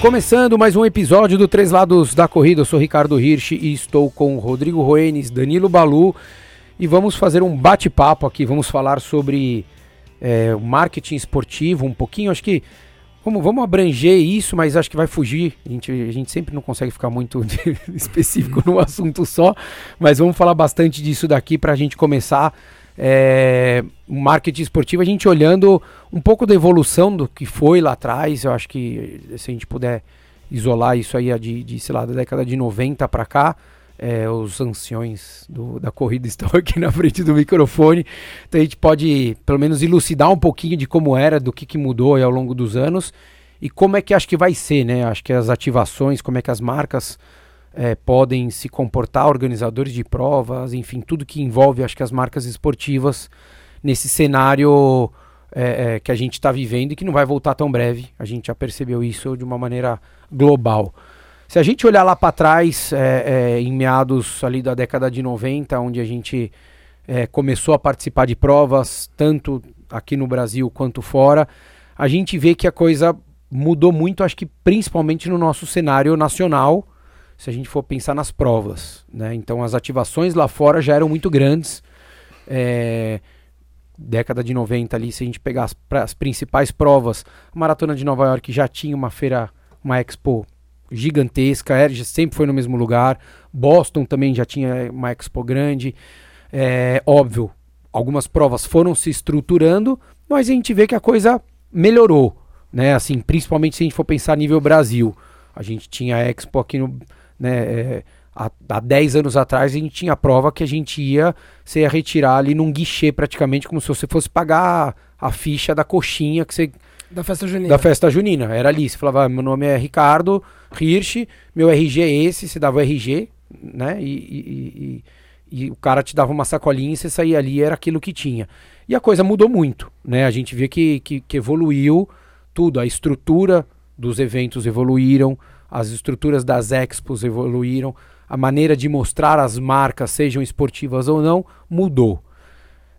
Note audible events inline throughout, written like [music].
Começando mais um episódio do Três Lados da Corrida, eu sou Ricardo Hirsch e estou com Rodrigo Roenes, Danilo Balu. E vamos fazer um bate-papo aqui, vamos falar sobre é, marketing esportivo um pouquinho, acho que vamos, vamos abranger isso, mas acho que vai fugir, a gente, a gente sempre não consegue ficar muito [laughs] específico no assunto só, mas vamos falar bastante disso daqui para a gente começar. É, marketing esportivo, a gente olhando um pouco da evolução do que foi lá atrás, eu acho que se a gente puder isolar isso aí de, de sei lá, da década de 90 para cá, é, os anciões do, da corrida [laughs] estão aqui na frente do microfone, então a gente pode pelo menos elucidar um pouquinho de como era, do que, que mudou ao longo dos anos e como é que acho que vai ser, né? Acho que as ativações, como é que as marcas é, podem se comportar, organizadores de provas, enfim, tudo que envolve, acho que as marcas esportivas nesse cenário é, é, que a gente está vivendo e que não vai voltar tão breve. A gente já percebeu isso de uma maneira global. Se a gente olhar lá para trás, é, é, em meados ali da década de 90, onde a gente é, começou a participar de provas, tanto aqui no Brasil quanto fora, a gente vê que a coisa mudou muito, acho que principalmente no nosso cenário nacional, se a gente for pensar nas provas. Né? Então as ativações lá fora já eram muito grandes. É, década de 90 ali, se a gente pegar as, as, principais provas, a Maratona de Nova York já tinha uma feira, uma expo gigantesca, a Erge sempre foi no mesmo lugar, Boston também já tinha uma expo grande. É, óbvio, algumas provas foram se estruturando, mas a gente vê que a coisa melhorou, né? Assim, principalmente se a gente for pensar nível Brasil. A gente tinha a Expo aqui no, né, é, há, há 10 anos atrás a gente tinha a prova que a gente ia, você ia retirar ali num guichê praticamente, como se você fosse pagar a ficha da coxinha que você. Da festa junina. Da festa junina. Era ali. Você falava, ah, meu nome é Ricardo Hirsch, meu RG é esse, você dava o RG, né? E, e, e, e, o cara te dava uma sacolinha e você saía ali, era aquilo que tinha. E a coisa mudou muito, né? A gente vê que, que, que evoluiu tudo, a estrutura dos eventos evoluíram, as estruturas das expos evoluíram, a maneira de mostrar as marcas, sejam esportivas ou não, mudou.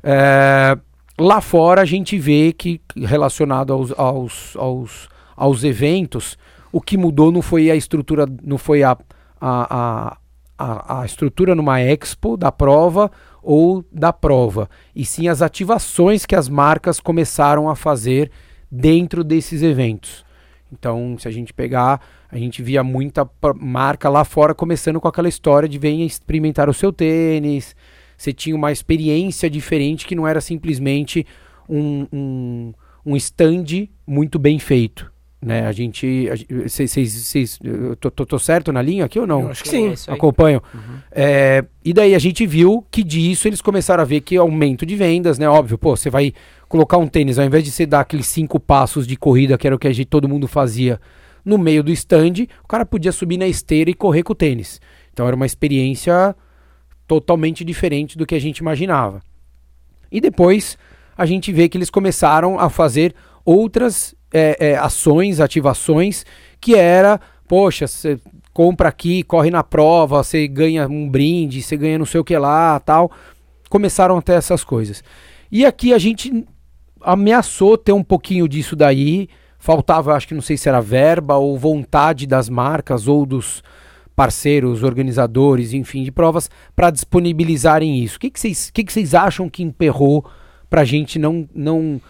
É, lá fora a gente vê que, relacionado aos, aos, aos, aos eventos, o que mudou não foi a estrutura, não foi a, a, a, a, estrutura numa expo da prova ou da prova, e sim as ativações que as marcas começaram a fazer dentro desses eventos. Então, se a gente pegar, a gente via muita marca lá fora começando com aquela história de venha experimentar o seu tênis. Você tinha uma experiência diferente que não era simplesmente um, um, um stand muito bem feito. Né? A gente. Vocês. Tô, tô, tô, certo na linha aqui ou não? Eu acho que sim. É Acompanho. Uhum. É, e daí a gente viu que disso eles começaram a ver que aumento de vendas, né? Óbvio, pô, você vai colocar um tênis, ao invés de você dar aqueles cinco passos de corrida, que era o que a gente, todo mundo fazia no meio do stand, o cara podia subir na esteira e correr com o tênis. Então era uma experiência totalmente diferente do que a gente imaginava. E depois a gente vê que eles começaram a fazer outras é, é, ações, ativações, que era, poxa, você compra aqui, corre na prova, você ganha um brinde, você ganha não sei o que lá, tal. Começaram a ter essas coisas. E aqui a gente ameaçou ter um pouquinho disso daí. Faltava, acho que não sei se era verba ou vontade das marcas ou dos parceiros, organizadores, enfim, de provas para disponibilizarem isso. O que, vocês, que, que vocês acham que emperrou para a gente não, não,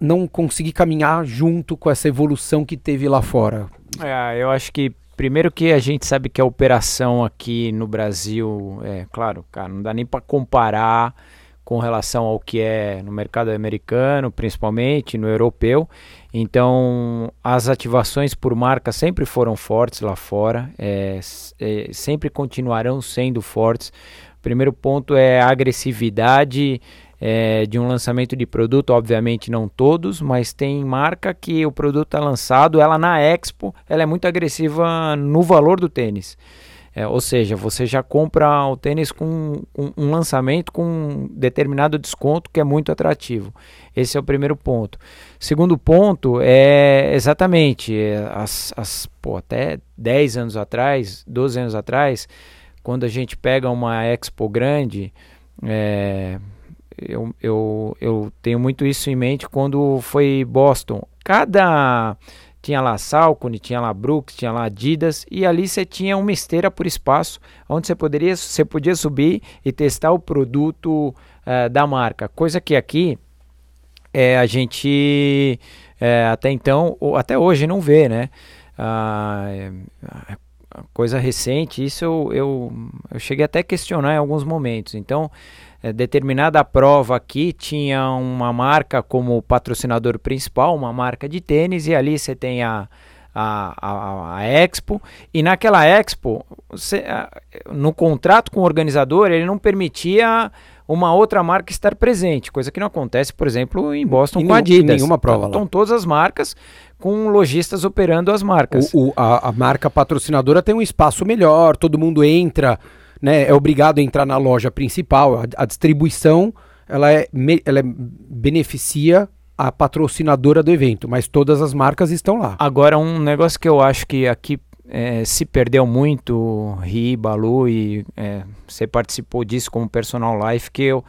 não conseguir caminhar junto com essa evolução que teve lá fora? É, eu acho que primeiro que a gente sabe que a operação aqui no Brasil, é claro, cara, não dá nem para comparar com relação ao que é no mercado americano, principalmente no europeu. Então, as ativações por marca sempre foram fortes lá fora, é, é, sempre continuarão sendo fortes. Primeiro ponto é a agressividade é, de um lançamento de produto, obviamente não todos, mas tem marca que o produto está lançado, ela na Expo, ela é muito agressiva no valor do tênis. É, ou seja, você já compra o tênis com um, um, lançamento com um determinado desconto que é muito atrativo. Esse é o primeiro ponto. Segundo ponto é exatamente é, as, as, pô, até 10 anos atrás, 12 anos atrás, quando a gente pega uma expo grande, é, eu, eu, eu tenho muito isso em mente quando foi Boston. Cada tinha lá Salcone, tinha lá Brooks, tinha lá Adidas e ali você tinha uma esteira por espaço onde você poderia você podia subir e testar o produto uh, da marca, coisa que aqui é, a gente é, até então ou até hoje não vê, né? Ah, coisa recente, isso eu, eu, eu cheguei até a questionar em alguns momentos. Então, é, determinada prova aqui tinha uma marca como patrocinador principal, uma marca de tênis, e ali você tem a, a, a, a, Expo, e naquela Expo, você, no contrato com o organizador, ele não permitia uma outra marca estar presente, coisa que não acontece, por exemplo, em Boston e com a Adidas. Nenhuma prova Estão todas as marcas com lojistas operando as marcas. O, o, a, a, marca patrocinadora tem um espaço melhor, todo mundo entra, né, é obrigado a entrar na loja principal, a, a distribuição ela, é, ela é, beneficia a patrocinadora do evento, mas todas as marcas estão lá. Agora, um negócio que eu acho que aqui é, se perdeu muito, Ri, Balu, e é, você participou disso como personal life, que eu,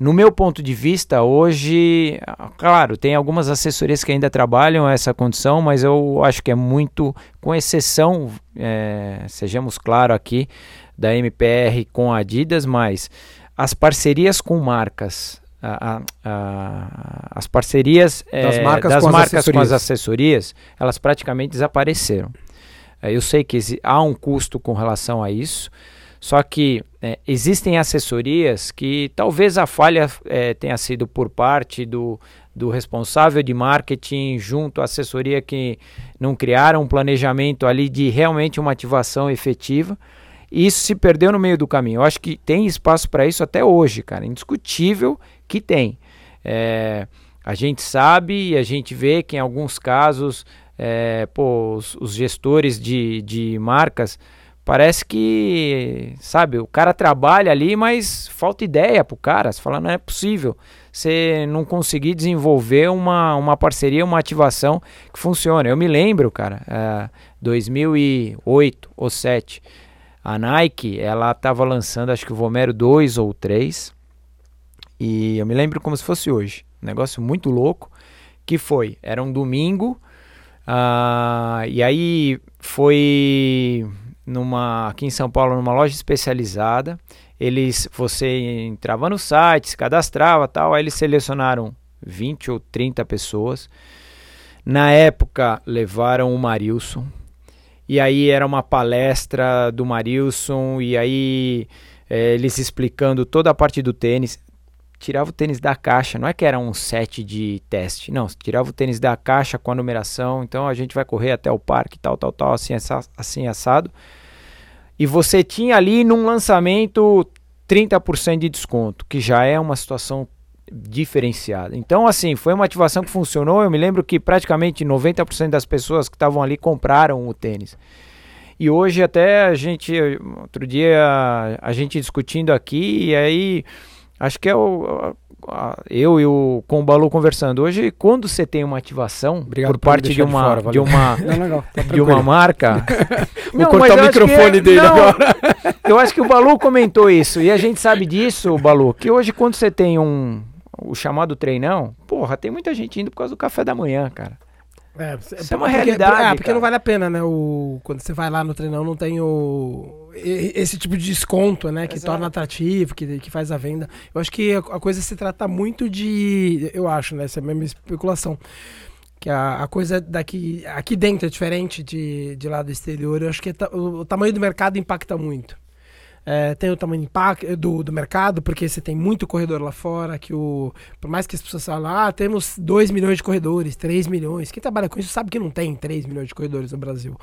no meu ponto de vista, hoje, claro, tem algumas assessorias que ainda trabalham essa condição, mas eu acho que é muito, com exceção, é, sejamos claros aqui, da MPR com a Adidas, mas as parcerias com marcas, a, a, a, as parcerias das é, marcas, das com, marcas as com as assessorias, elas praticamente desapareceram. É, eu sei que há um custo com relação a isso, só que é, existem assessorias que talvez a falha é, tenha sido por parte do, do responsável de marketing junto à assessoria que não criaram um planejamento ali de realmente uma ativação efetiva. E isso se perdeu no meio do caminho. Eu acho que tem espaço para isso até hoje, cara. Indiscutível que tem. É, a gente sabe e a gente vê que em alguns casos é, pô, os, os, gestores de, de marcas, parece que, sabe, o cara trabalha ali, mas falta ideia pro cara. Você fala, não é possível você não conseguir desenvolver uma, uma parceria, uma ativação que funcione. Eu me lembro, cara, é, 2008 ou 2007, a Nike, ela estava lançando, acho que o Vomero 2 ou 3, e eu me lembro como se fosse hoje. Um negócio muito louco, que foi, era um domingo, Uh, e aí foi numa aqui em São Paulo numa loja especializada. Eles você entrava no site, se cadastrava, tal, aí eles selecionaram 20 ou 30 pessoas. Na época levaram o Marilson. E aí era uma palestra do Marilson e aí é, eles explicando toda a parte do tênis tirava o tênis da caixa, não é que era um set de teste, não, tirava o tênis da caixa com a numeração, então a gente vai correr até o parque, tal, tal, tal, assim, assim assado. E você tinha ali num lançamento 30% de desconto, que já é uma situação diferenciada. Então, assim, foi uma ativação que funcionou. Eu me lembro que praticamente 90% das pessoas que estavam ali compraram o tênis. E hoje até a gente, outro dia a gente discutindo aqui, e aí Acho que é o, eu e o com o Balu conversando hoje, quando você tem uma ativação Obrigado por parte de uma, de, fora, de uma [laughs] não, legal, tá de uma marca, [laughs] vou não, cortar o microfone é, dele não, agora. [laughs] eu acho que o Balu comentou isso e a gente sabe disso, Balu, que hoje quando você tem um o chamado treinão, porra, tem muita gente indo por causa do café da manhã, cara. É, Isso é uma porque, realidade. É, porque cara. não vale a pena, né? O, quando você vai lá no treinão, não tem o, esse tipo de desconto, né? Que Exato. torna atrativo, que, que faz a venda. Eu acho que a, a coisa se trata muito de. Eu acho, né? Essa é a mesma especulação. Que a, a coisa daqui. Aqui dentro é diferente de, de lá do exterior. Eu acho que o, o tamanho do mercado impacta muito. É, tem o tamanho do, do mercado, porque você tem muito corredor lá fora, que o. Por mais que as pessoas falem, ah, temos 2 milhões de corredores, 3 milhões. Quem trabalha com isso sabe que não tem 3 milhões de corredores no Brasil.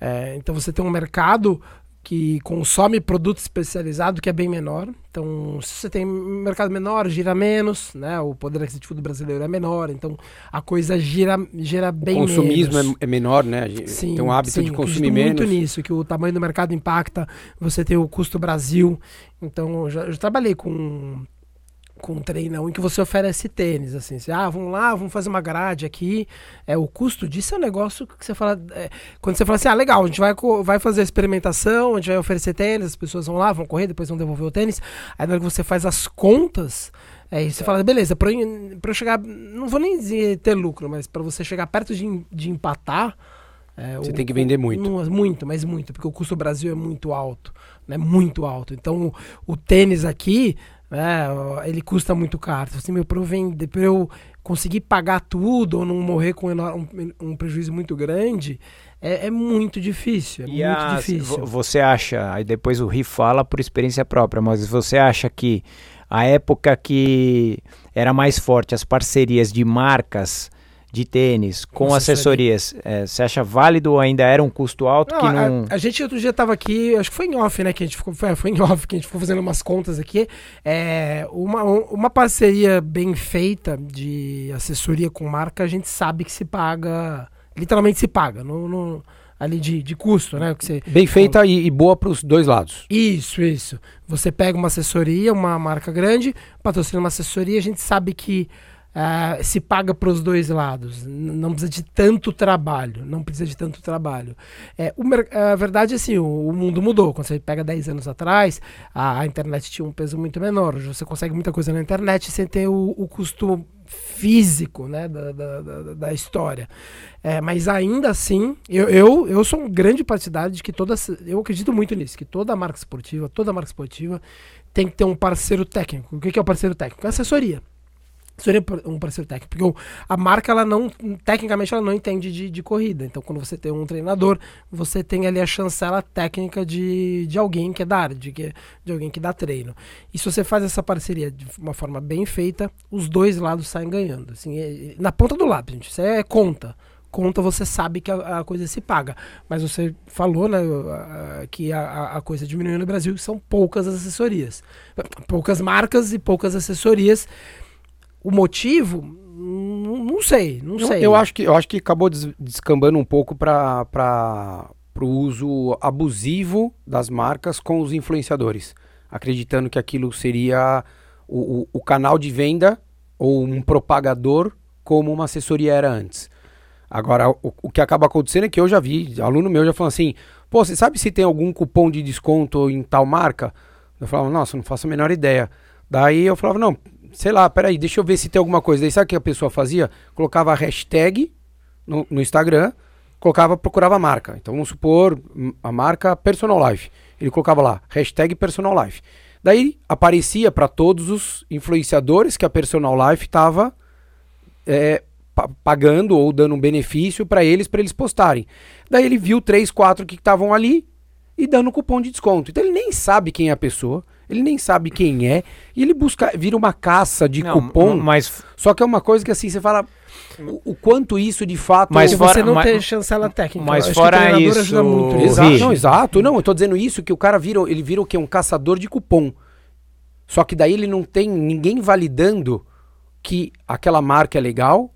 É, então você tem um mercado que consome produto especializado que é bem menor. Então, se você tem um mercado menor, gira menos, né? O poder aquisitivo do brasileiro é menor, então a coisa gira, gira bem menos. O consumismo menos. É, é, menor, né? Sim, tem um hábito sim, de consumir menos. muito nisso, que o tamanho do mercado impacta, você tem o custo Brasil. Então, eu já, eu já trabalhei com com um treinão em que você oferece tênis, assim, você, ah, vamos lá, vamos fazer uma grade aqui, é, o custo disso é um negócio que você fala, é, quando você fala assim, ah, legal, a gente vai, vai fazer a experimentação, a gente vai oferecer tênis, as pessoas vão lá, vão correr, depois vão devolver o tênis, aí na hora que você faz as contas, é, você fala, beleza, para eu chegar, não vou nem dizer ter lucro, mas para você chegar perto de, de empatar, é, você o, tem que vender muito. muito, mas muito, porque o custo do Brasil é muito alto, né? Muito alto. Então, o, o tênis aqui, né, ele custa muito caro. Assim, meu, para eu, eu conseguir pagar tudo ou não morrer com um, um prejuízo muito grande, é, é, muito difícil. É e muito a, difícil. Você acha, aí depois o Ri fala por experiência própria, mas você acha que a época que era mais forte as parcerias de marcas de tênis com assessorias, é, você acha válido ou ainda era um custo alto não, que não... A, a, gente outro dia estava aqui, acho que foi em off, né, que a gente ficou, foi, foi em off que a gente ficou fazendo umas contas aqui, é, uma, uma parceria bem feita de assessoria com marca, a gente sabe que se paga, literalmente se paga, no, no ali de, de custo, né? Que você, Bem feita e, e boa para os dois lados. Isso, isso. Você pega uma assessoria, uma marca grande, patrocina uma assessoria, a gente sabe que Uh, se paga para os dois lados. Não precisa de tanto trabalho. Não precisa de tanto trabalho. É, a verdade é assim, o, o, mundo mudou. Quando você pega 10 anos atrás, a, a, internet tinha um peso muito menor. Hoje você consegue muita coisa na internet sem ter o, o custo físico né, da, da, da, da história. É, mas ainda assim, eu, eu, eu sou um grande partidário de que toda. Eu acredito muito nisso, que toda marca esportiva, toda marca esportiva tem que ter um parceiro técnico. O que é o parceiro técnico? É assessoria seria um parceiro técnico, porque a marca ela não tecnicamente ela não entende de, de, corrida. Então quando você tem um treinador, você tem ali a chancela técnica de, de alguém que é da área, de, de alguém que dá treino. E se você faz essa parceria de uma forma bem feita, os dois lados saem ganhando. Assim, é, na ponta do lápis, gente. Isso é conta conta você sabe que a, a, coisa se paga. Mas você falou né, que a, a, coisa diminuiu no Brasil, são poucas assessorias. Poucas marcas e poucas assessorias. O motivo, não sei, não sei. Eu, acho que, eu acho que acabou descambando um pouco para o uso abusivo das marcas com os influenciadores, acreditando que aquilo seria o, o, o canal de venda ou um propagador como uma assessoria era antes. Agora, o, o, que acaba acontecendo é que eu já vi, aluno meu já falou assim, pô, você sabe se tem algum cupom de desconto em tal marca? Eu falava, nossa, não faço a menor ideia. Daí eu falava, não, sei lá, peraí, deixa eu ver se tem alguma coisa. Daí sabe o que a pessoa fazia? Colocava a hashtag no, no Instagram, colocava, procurava a marca. Então vamos supor a marca Personal Life. Ele colocava lá, hashtag Personal Life. Daí aparecia para todos os influenciadores que a Personal Life estava é, pagando ou dando um benefício para eles, para eles postarem. Daí ele viu três, quatro que estavam ali e dando cupom de desconto. Então ele nem sabe quem é a pessoa ele nem sabe quem é, e ele busca, vira uma caça de não, cupom. Mas só que é uma coisa que assim, você fala o, o quanto isso de fato mas fora, você não mas, tem chancela técnica. Mas fora isso, ajuda muito. Exato, não, exato. Não, eu tô dizendo isso que o cara vira, ele vira o que um caçador de cupom. Só que daí ele não tem ninguém validando que aquela marca é legal,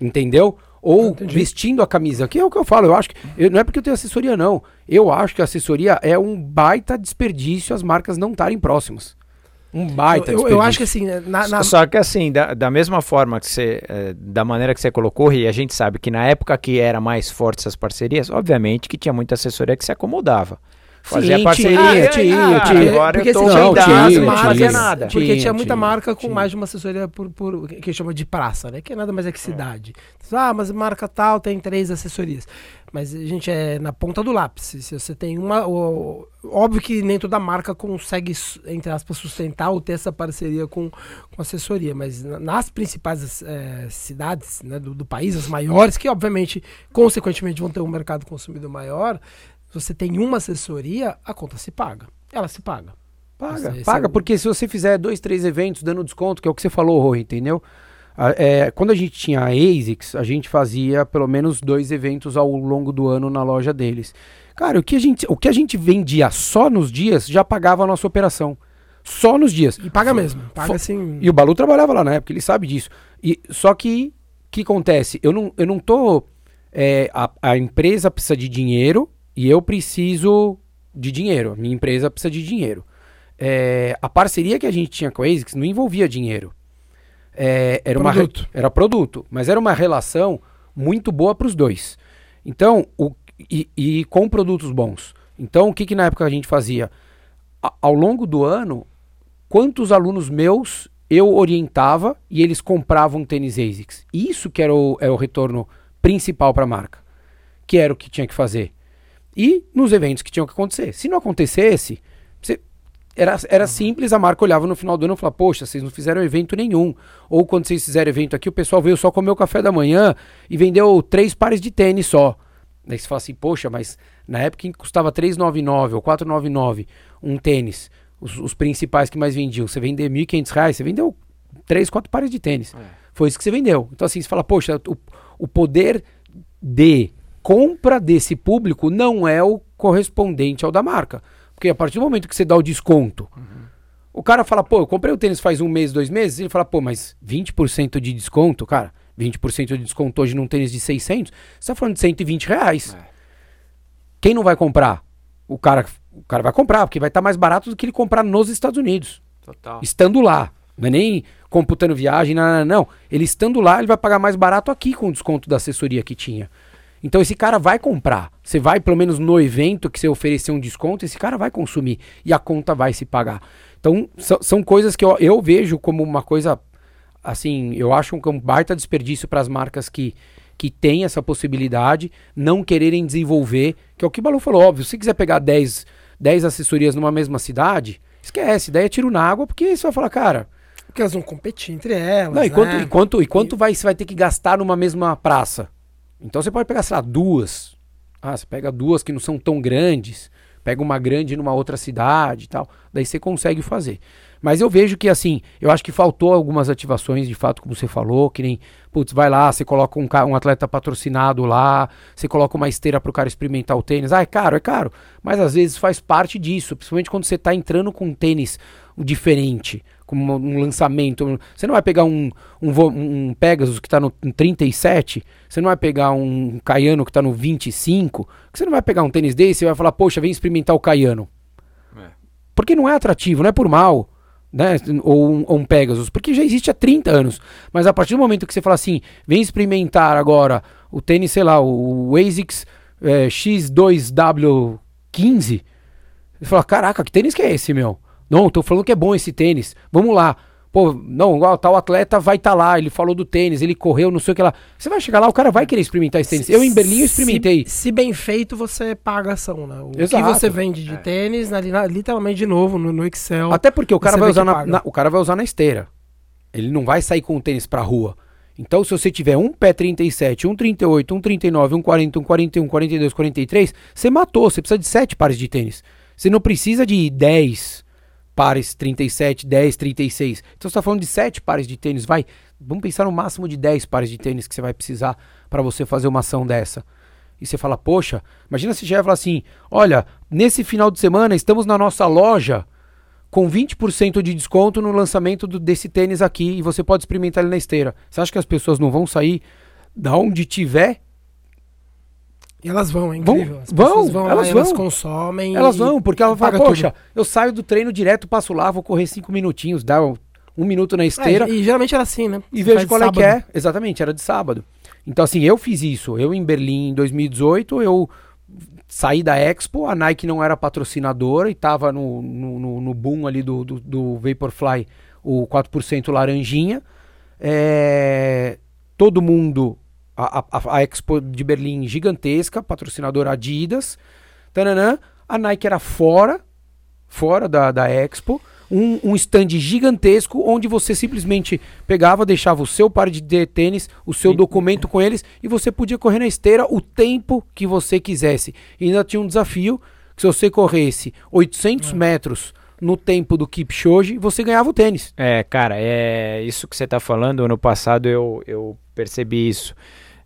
entendeu? Ou Entendi. vestindo a camisa, que é o que eu falo. Eu acho que eu, não é porque eu tenho assessoria, não. Eu acho que a assessoria é um baita desperdício as marcas não estarem próximas. Um baita eu, eu, acho que assim. Na, na... Só que assim, da, da mesma forma que você. É, da maneira que você colocou, e a gente sabe que na época que era mais forte essas parcerias, obviamente que tinha muita assessoria que se acomodava. Fazia Sim, parceria, tinha, tinha, tinha. Agora porque eu tô não, tinha, tinha, não fazia nada. Porque tinha, tinha muita marca com mais de uma assessoria por, por que chama de praça, né? Que é nada mais é que cidade. Ah, mas marca tal tem três assessorias. Mas a gente é na ponta do lápis. Se você tem uma. óbvio que nem toda marca consegue, entre aspas, sustentar ou ter essa parceria com, com assessoria. Mas nas principais é, cidades né, do, do país, as maiores, que obviamente, consequentemente, vão ter um mercado consumidor maior, se você tem uma assessoria, a conta se paga. Ela se paga. Paga, esse, paga, é o... porque se você fizer dois, três eventos dando desconto, que é o que você falou, Rui, entendeu? É, quando a gente tinha a ASICS, a gente fazia pelo menos dois eventos ao longo do ano na loja deles. Cara, o que a gente, o que a gente vendia só nos dias já pagava a nossa operação. Só nos dias. E paga mesmo. Paga assim. E o Balu trabalhava lá na época, ele sabe disso. E, só que, o que acontece? Eu não, eu não tô. É, a, a empresa precisa de dinheiro e eu preciso de dinheiro. Minha empresa precisa de dinheiro. é, a parceria que a gente tinha com a ASICS não envolvia dinheiro. É, era produto. Uma, era produto, mas era uma relação muito boa para os dois. Então, o, e, e, com produtos bons. Então, o que, que na época a gente fazia? A, ao longo do ano, quantos alunos meus eu orientava e eles compravam tênis ASICS? Isso que era o, é o retorno principal para a marca, que era o que tinha que fazer. E nos eventos que tinham que acontecer. Se não acontecesse, você, era, era uhum. simples, a marca olhava no final do ano e falava, poxa, vocês não fizeram evento nenhum. Ou quando vocês fizeram evento aqui, o pessoal veio só comer o café da manhã e vendeu três pares de tênis só. Daí você fala assim, poxa, mas na época que custava 399 ou 499 um tênis, os, os, principais que mais vendiam, você vender 1.500 reais, você vendeu três, quatro pares de tênis. É. Foi isso que você vendeu. Então assim, você fala, poxa, o, o poder de compra desse público não é o correspondente ao da marca. Porque a partir do momento que você dá o desconto, uhum. o cara fala, pô, eu comprei o tênis faz um mês, dois meses, ele fala, pô, mas 20% de desconto, cara, 20% de desconto hoje num tênis de 600, você tá falando de 120 reais. É. Quem não vai comprar? O cara, o cara vai comprar, porque vai estar tá mais barato do que ele comprar nos Estados Unidos. Total. Estando lá. Não é nem computando viagem, não, não, não. Ele estando lá, ele vai pagar mais barato aqui com o desconto da assessoria que tinha. Então esse cara vai comprar. Você vai, pelo menos no evento que você oferecer um desconto, esse cara vai consumir e a conta vai se pagar. Então são coisas que eu, eu vejo como uma coisa assim, eu acho um, baita desperdício para as marcas que, que têm essa possibilidade, não quererem desenvolver, que é o que o Balu falou, óbvio, se quiser pegar 10, 10 assessorias numa mesma cidade, esquece, daí é tiro na água, porque você vai falar, cara... Porque elas vão competir entre elas, não, e quanto, né? e quanto, e quanto vai, você vai ter que gastar numa mesma praça? Então você pode pegar, sei lá, duas. Ah, você pega duas que não são tão grandes, pega uma grande numa outra cidade e tal. Daí você consegue fazer. Mas eu vejo que, assim, eu acho que faltou algumas ativações, de fato, como você falou, que nem, putz, vai lá, você coloca um, um atleta patrocinado lá, você coloca uma esteira para o cara experimentar o tênis. Ah, é caro, é caro. Mas às vezes faz parte disso, principalmente quando você está entrando com um tênis diferente como um lançamento. Você não vai pegar um, um, um Pegasus que está no 37, você não vai pegar um Caiano que está no 25, você não vai pegar um tênis desse e vai falar, poxa, vem experimentar o Caiano. É. Porque não é atrativo, não é por mal. Né? Ou, um, ou um Pegasus, porque já existe há 30 anos. Mas a partir do momento que você fala assim, vem experimentar agora o tênis, sei lá, o, o ASICS é, X2W15, você fala, caraca, que tênis que é esse, meu? Não, tô falando que é bom esse tênis. Vamos lá. Pô, não, igual tal atleta vai estar tá lá, ele falou do tênis, ele correu, não sei o que lá. Você vai chegar lá, o cara vai querer experimentar esse tênis. Se, eu em Berlim eu experimentei. Se, se, bem feito, você paga ação, né? O Exato. que você vende de é. tênis, na, literalmente de novo, no, no, Excel. Até porque o cara vai usar na, na, o cara vai usar na esteira. Ele não vai sair com o tênis pra rua. Então, se você tiver um pé 37, um 38, um 39, um 40, um 41, 42, 43, você matou. Você precisa de 7 pares de tênis. Você não precisa de 10 pares 37, 10, 36. Então você está falando de 7 pares de tênis, vai. Vamos pensar no máximo de 10 pares de tênis que você vai precisar para você fazer uma ação dessa. E você fala, poxa, imagina se já fala assim: olha, nesse final de semana estamos na nossa loja com 20% de desconto no lançamento do, desse tênis aqui e você pode experimentar ele na esteira. Você acha que as pessoas não vão sair da onde tiver e elas vão, é incrível. Vão, vão, elas, vão. elas consomem. Elas vão, porque ela fala, poxa, tudo. eu saio do treino direto, passo lá, vou correr cinco minutinhos, dá um, um minuto na esteira. É, e geralmente era assim, né? E Você vejo qual é que é. Exatamente, era de sábado. Então, assim, eu fiz isso. Eu em Berlim em 2018, eu saí da Expo, a Nike não era patrocinadora e tava no, no, no, no boom ali do, do, do Vaporfly, o 4% laranjinha. É, todo mundo a, a, a, Expo de Berlim gigantesca, patrocinador Adidas. Tananã, a Nike era fora, fora da, da Expo. Um, um stand gigantesco onde você simplesmente pegava, deixava o seu par de tênis, o seu documento com eles e você podia correr na esteira o tempo que você quisesse. E ainda tinha um desafio que se você corresse 800 é. metros no tempo do Kipchoge, você ganhava o tênis. É, cara, é isso que você está falando. Ano passado eu, eu percebi isso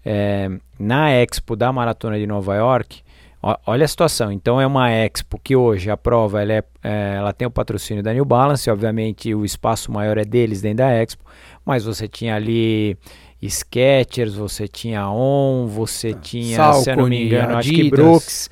é, na Expo da Maratona de Nova York, ó, olha a situação. Então é uma Expo que hoje a prova ela, é, é, ela tem o patrocínio da New Balance, obviamente o espaço maior é deles dentro da Expo, mas você tinha ali Skechers, você tinha On, você tinha, Salcone, se eu não me engano, Adidas. acho que Brooks.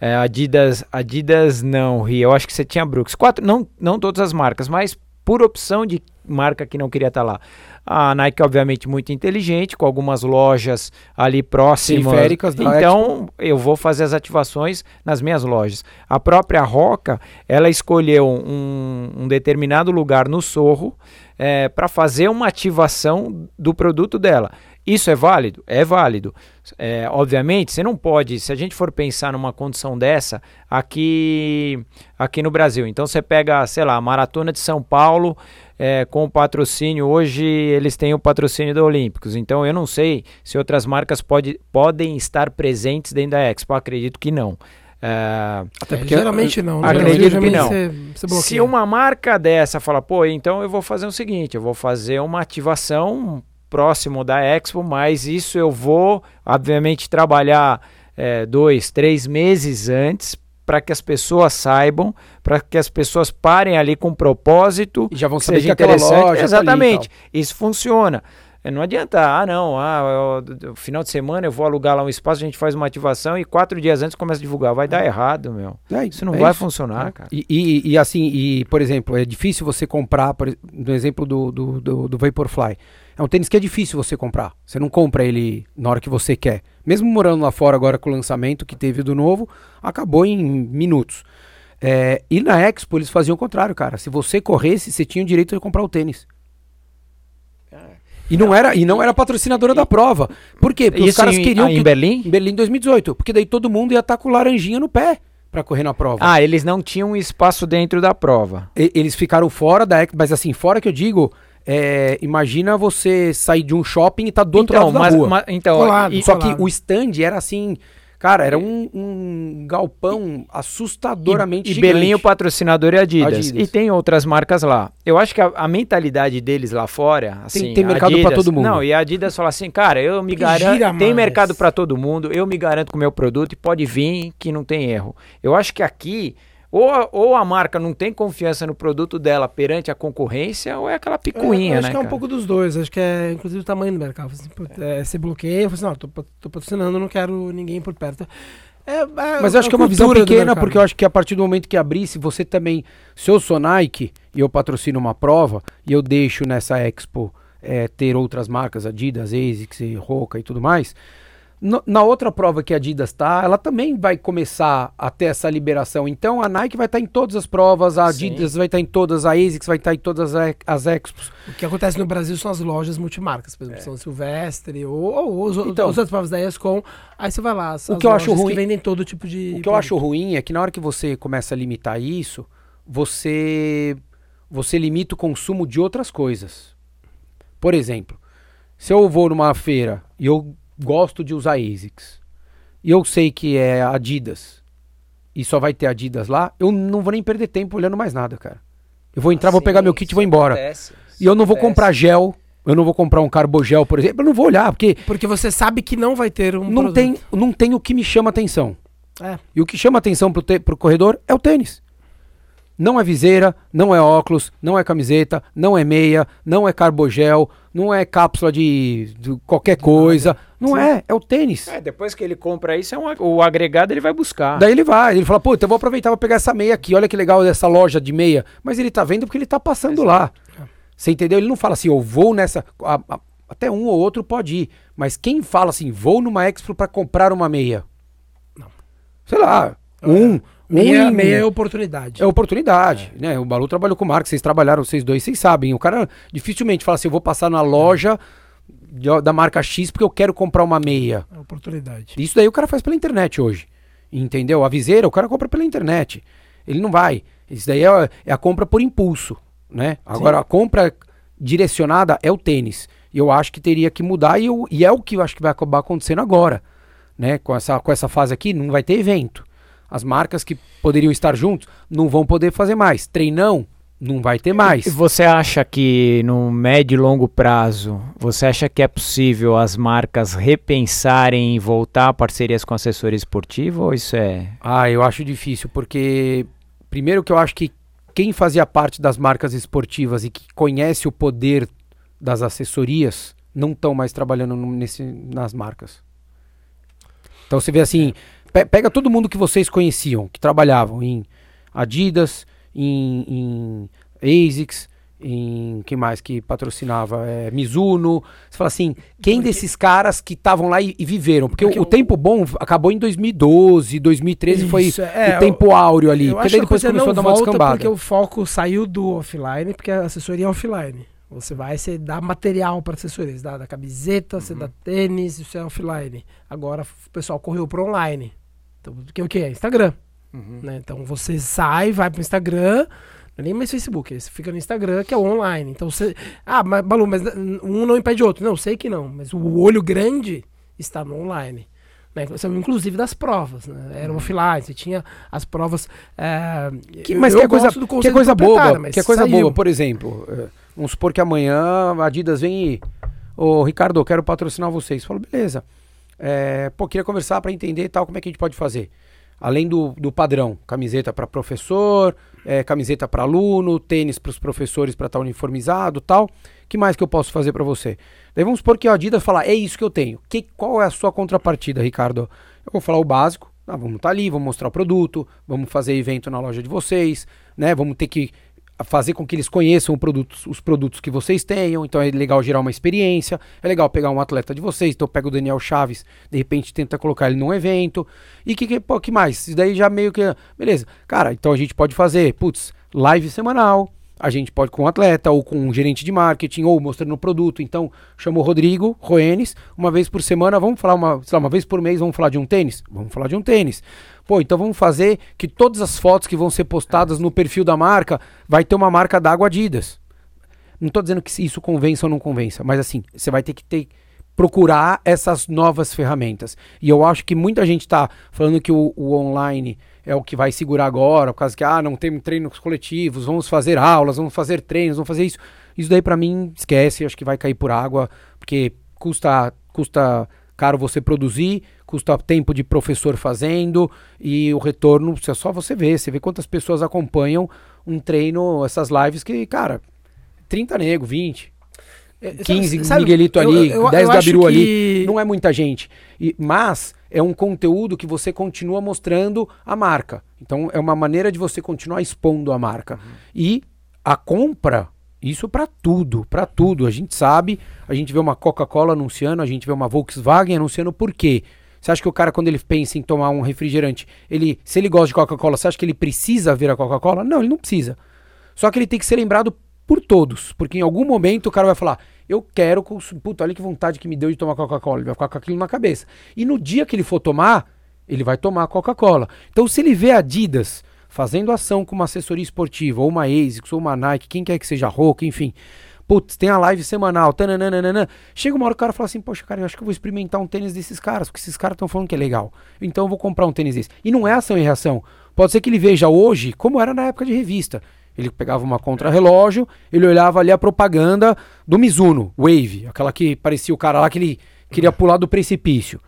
É, Adidas, Adidas não, Ri. Eu acho que você tinha Brooks. Quatro, não, não todas as marcas, mas por opção de marca que não queria estar tá lá. A Nike, obviamente, muito inteligente, com algumas lojas ali próximas. Periféricas da Então, eu vou fazer as ativações nas minhas lojas. A própria Roca, ela escolheu um, um determinado lugar no Sorro é, para fazer uma ativação do produto dela. Isso é válido? É válido. É, obviamente, você não pode, se a gente for pensar numa condição dessa aqui, aqui no Brasil. Então você pega, sei lá, a Maratona de São Paulo é, com o patrocínio. Hoje eles têm o patrocínio da Olímpicos. Então eu não sei se outras marcas pode, podem estar presentes dentro da Expo. acredito que não. É, Até porque geralmente não. Né? Acredito que não. Você, você se uma marca dessa fala, pô, então eu vou fazer o seguinte, eu vou fazer uma ativação próximo da Expo, mas isso eu vou, obviamente, trabalhar é, dois, três meses antes para que as pessoas saibam, para que as pessoas parem ali com propósito. E já vão saber que aquela loja tá Exatamente. Tá isso funciona. É, não adianta, ah, não, ah, eu, final de semana eu vou alugar lá um espaço, a gente faz uma ativação e quatro dias antes começa a divulgar. Vai dar errado, meu. É, isso não é vai isso. funcionar, é. cara. E, e, e, assim, e, por exemplo, é difícil você comprar, por, no exemplo do, do, do, do Vaporfly. É um tênis que é difícil você comprar. Você não compra ele na hora que você quer. Mesmo morando lá fora agora com o lançamento que teve do novo, acabou em minutos. É, e na Expo eles faziam o contrário, cara. Se você corresse, você tinha o direito de comprar o tênis. E não era, e não era patrocinadora da prova. Por quê? Porque Isso os caras em, queriam. Em Berlim? Em Berlim 2018. Porque daí todo mundo ia estar tá com laranjinha no pé para correr na prova. Ah, eles não tinham espaço dentro da prova. E, eles ficaram fora da Expo, mas assim, fora que eu digo, é, imagina você sair de um shopping e tá do outro então, lado mas, da rua. Mas, então, colado, e, só colado. que o stand era assim, cara, era um, um galpão assustadoramente e, gigante. E Berlim o patrocinador é Adidas. Adidas. E tem outras marcas lá. Eu acho que a, a mentalidade deles lá fora, assim, tem, tem mercado para todo mundo. Não, e a Adidas fala assim, cara, eu me garanto, tem mercado para todo mundo, eu me garanto com o meu produto e pode vir que não tem erro. Eu acho que aqui ou a, ou a marca não tem confiança no produto dela perante a concorrência, ou é aquela picuinha, é, acho né? que é um pouco dos dois. Acho que é inclusive o tamanho do mercado. Assim, é, você bloqueia, você assim, não, tô, tô patrocinando, não quero ninguém por perto. É, é, Mas eu acho que é uma visão pequena, porque eu acho que a partir do momento que abrir, se você também. Se eu sou Nike e eu patrocino uma prova e eu deixo nessa Expo é, ter outras marcas, Adidas, ASICS, Roca e tudo mais no, na outra prova que a Adidas está, ela também vai começar a ter essa liberação. Então a Nike vai estar tá em todas as provas, a Adidas Sim. vai estar tá em todas, a ASICS vai estar tá em todas as expos. O que acontece no Brasil são as lojas multimarcas, por exemplo, é. São Silvestre ou, ou os, então, os outros provas da ESCOM. Aí você vai lá, o que eu acho ruim, que vendem todo tipo de. O que produto. eu acho ruim é que na hora que você começa a limitar isso, você você limita o consumo de outras coisas. Por exemplo, se eu vou numa feira e eu gosto de usar ASICS e eu sei que é Adidas e só vai ter Adidas lá, eu não vou nem perder tempo olhando mais nada, cara. Eu vou entrar, ah, vou pegar meu kit e vou embora. Acontece, e eu não vou acontece. comprar gel, eu não vou comprar um carbogel, por exemplo, eu não vou olhar, porque porque você sabe que não vai ter um Não produto. tem, não tem o que me chama atenção. É. E o que chama atenção pro, te, pro corredor é o tênis. Não é viseira, não é óculos, não é camiseta, não é meia, não é carbogel, não é cápsula de, de qualquer coisa. Não Sim. é, é o tênis. É, depois que ele compra isso, é um, o agregado ele vai buscar. Daí ele vai, ele fala, pô, então eu vou aproveitar, vou pegar essa meia aqui, olha que legal dessa loja de meia. Mas ele tá vendo porque ele tá passando lá. Você entendeu? Ele não fala assim, eu vou nessa. A, a, até um ou outro pode ir. Mas quem fala assim, vou numa Expo para comprar uma meia? Não. Sei lá, um. Meia, meia é oportunidade. É oportunidade, é. né? O Balu trabalhou com marca, vocês trabalharam, vocês dois, vocês sabem. O cara dificilmente fala assim, eu vou passar na loja de, da marca X porque eu quero comprar uma meia. É oportunidade. Isso daí o cara faz pela internet hoje. Entendeu? A viseira, o cara compra pela internet. Ele não vai. Isso daí é, é a compra por impulso, né? Agora, Sim. a compra direcionada é o tênis. E eu acho que teria que mudar e, eu, e é o que eu acho que vai acabar acontecendo agora. Né? Com, essa, com essa fase aqui, não vai ter evento. As marcas que poderiam estar juntos não vão poder fazer mais. Treinão não vai ter mais. Você acha que no médio e longo prazo, você acha que é possível as marcas repensarem e voltar a parcerias com assessoria esportiva ou isso é? Ah, eu acho difícil porque primeiro que eu acho que quem fazia parte das marcas esportivas e que conhece o poder das assessorias não estão mais trabalhando nesse, nas marcas. Então você vê assim, Pe pega todo mundo que vocês conheciam, que trabalhavam em Adidas, em, em ASICS, em quem mais que patrocinava? É, Mizuno. Você fala assim, quem porque... desses caras que estavam lá e, e, viveram? Porque, porque o, o, tempo bom acabou em 2012, 2013 Isso, foi é, o tempo áureo ali. porque daí depois começou a dar uma descambada. Porque o foco saiu do offline, porque a assessoria é offline. Você vai, você dá material para assessoria, você dá, dá camiseta, uhum. você dá tênis, isso é offline. Agora o pessoal correu para online. Então, o que é? Instagram. Uhum. Né? Então você sai, vai para o Instagram, não é nem mais Facebook, você fica no Instagram, que é online. Então você. Ah, mas, Balu, mas um não impede o outro. Não, sei que não. Mas o olho grande está no online. Né? Inclusive das provas. Né? Era um uhum. offline, você tinha as provas. É, que, mas que é coisa, que é coisa boba. Que é coisa saiu. boba, por exemplo. É, vamos supor que amanhã a Adidas vem e. Ô, Ricardo, eu quero patrocinar vocês. Falo, beleza. É, pô, queria conversar para entender tal, como é que a gente pode fazer além do, do padrão, camiseta para professor, é, camiseta para aluno, tênis para os professores para estar tá uniformizado tal. que mais que eu posso fazer para você? Daí vamos supor que a Adidas fala, é isso que eu tenho. Que, qual é a sua contrapartida, Ricardo? Eu vou falar o básico, ah, vamos estar tá ali, vamos mostrar o produto, vamos fazer evento na loja de vocês, né? Vamos ter que fazer com que eles conheçam produtos, os produtos que vocês tenham. Então é legal gerar uma experiência. É legal pegar um atleta de vocês. Então pega o Daniel Chaves, de repente tenta colocar ele num evento. E que, que, pô, que mais? Isso daí já meio que. Beleza. Cara, então a gente pode fazer, putz, live semanal. A gente pode com um atleta ou com um gerente de marketing ou mostrando o produto. Então, chama o Rodrigo Roenes, uma vez por semana, vamos falar uma, lá, uma vez por mês, vamos falar de um tênis? Vamos falar de um tênis. Pô, então vamos fazer que todas as fotos que vão ser postadas no perfil da marca vai ter uma marca d'água Adidas. Não estou dizendo que isso convença ou não convença, mas assim, você vai ter que ter procurar essas novas ferramentas. E eu acho que muita gente está falando que o, o online é o que vai segurar agora, por causa que, ah, não tem treinos coletivos, vamos fazer aulas, vamos fazer treinos, vamos fazer isso. Isso daí para mim, esquece, acho que vai cair por água, porque custa, custa caro você produzir, custa tempo de professor fazendo e o retorno, é só você ver, você vê quantas pessoas acompanham um treino, essas lives que, cara, 30 nego, 20, 15 sabe, Miguelito ali, eu, eu, 10 eu Gabiru que... ali, não é muita gente. E, mas é um conteúdo que você continua mostrando a marca. Então é uma maneira de você continuar expondo a marca. Uhum. E a compra, isso para tudo, para tudo. A gente sabe, a gente vê uma Coca-Cola anunciando, a gente vê uma Volkswagen anunciando por quê? Você acha que o cara, quando ele pensa em tomar um refrigerante, ele, se ele gosta de Coca-Cola, você acha que ele precisa ver a Coca-Cola? Não, ele não precisa. Só que ele tem que ser lembrado por todos, porque em algum momento o cara vai falar: eu quero. Puta, olha que vontade que me deu de tomar Coca-Cola. Ele vai ficar com aquilo na cabeça. E no dia que ele for tomar, ele vai tomar Coca-Cola. Então, se ele vê Adidas fazendo ação com uma assessoria esportiva, ou uma ASICS, ou uma Nike, quem quer que seja Roca, enfim. Putz, tem a live semanal, tananana. Chega uma hora o cara fala assim, poxa, cara, eu acho que eu vou experimentar um tênis desses caras, porque esses caras estão falando que é legal. Então eu vou comprar um tênis desse. E não é ação e reação. Pode ser que ele veja hoje como era na época de revista. Ele pegava uma contra-relógio, ele olhava ali a propaganda do Mizuno, Wave, aquela que parecia o cara lá que ele queria pular do precipício.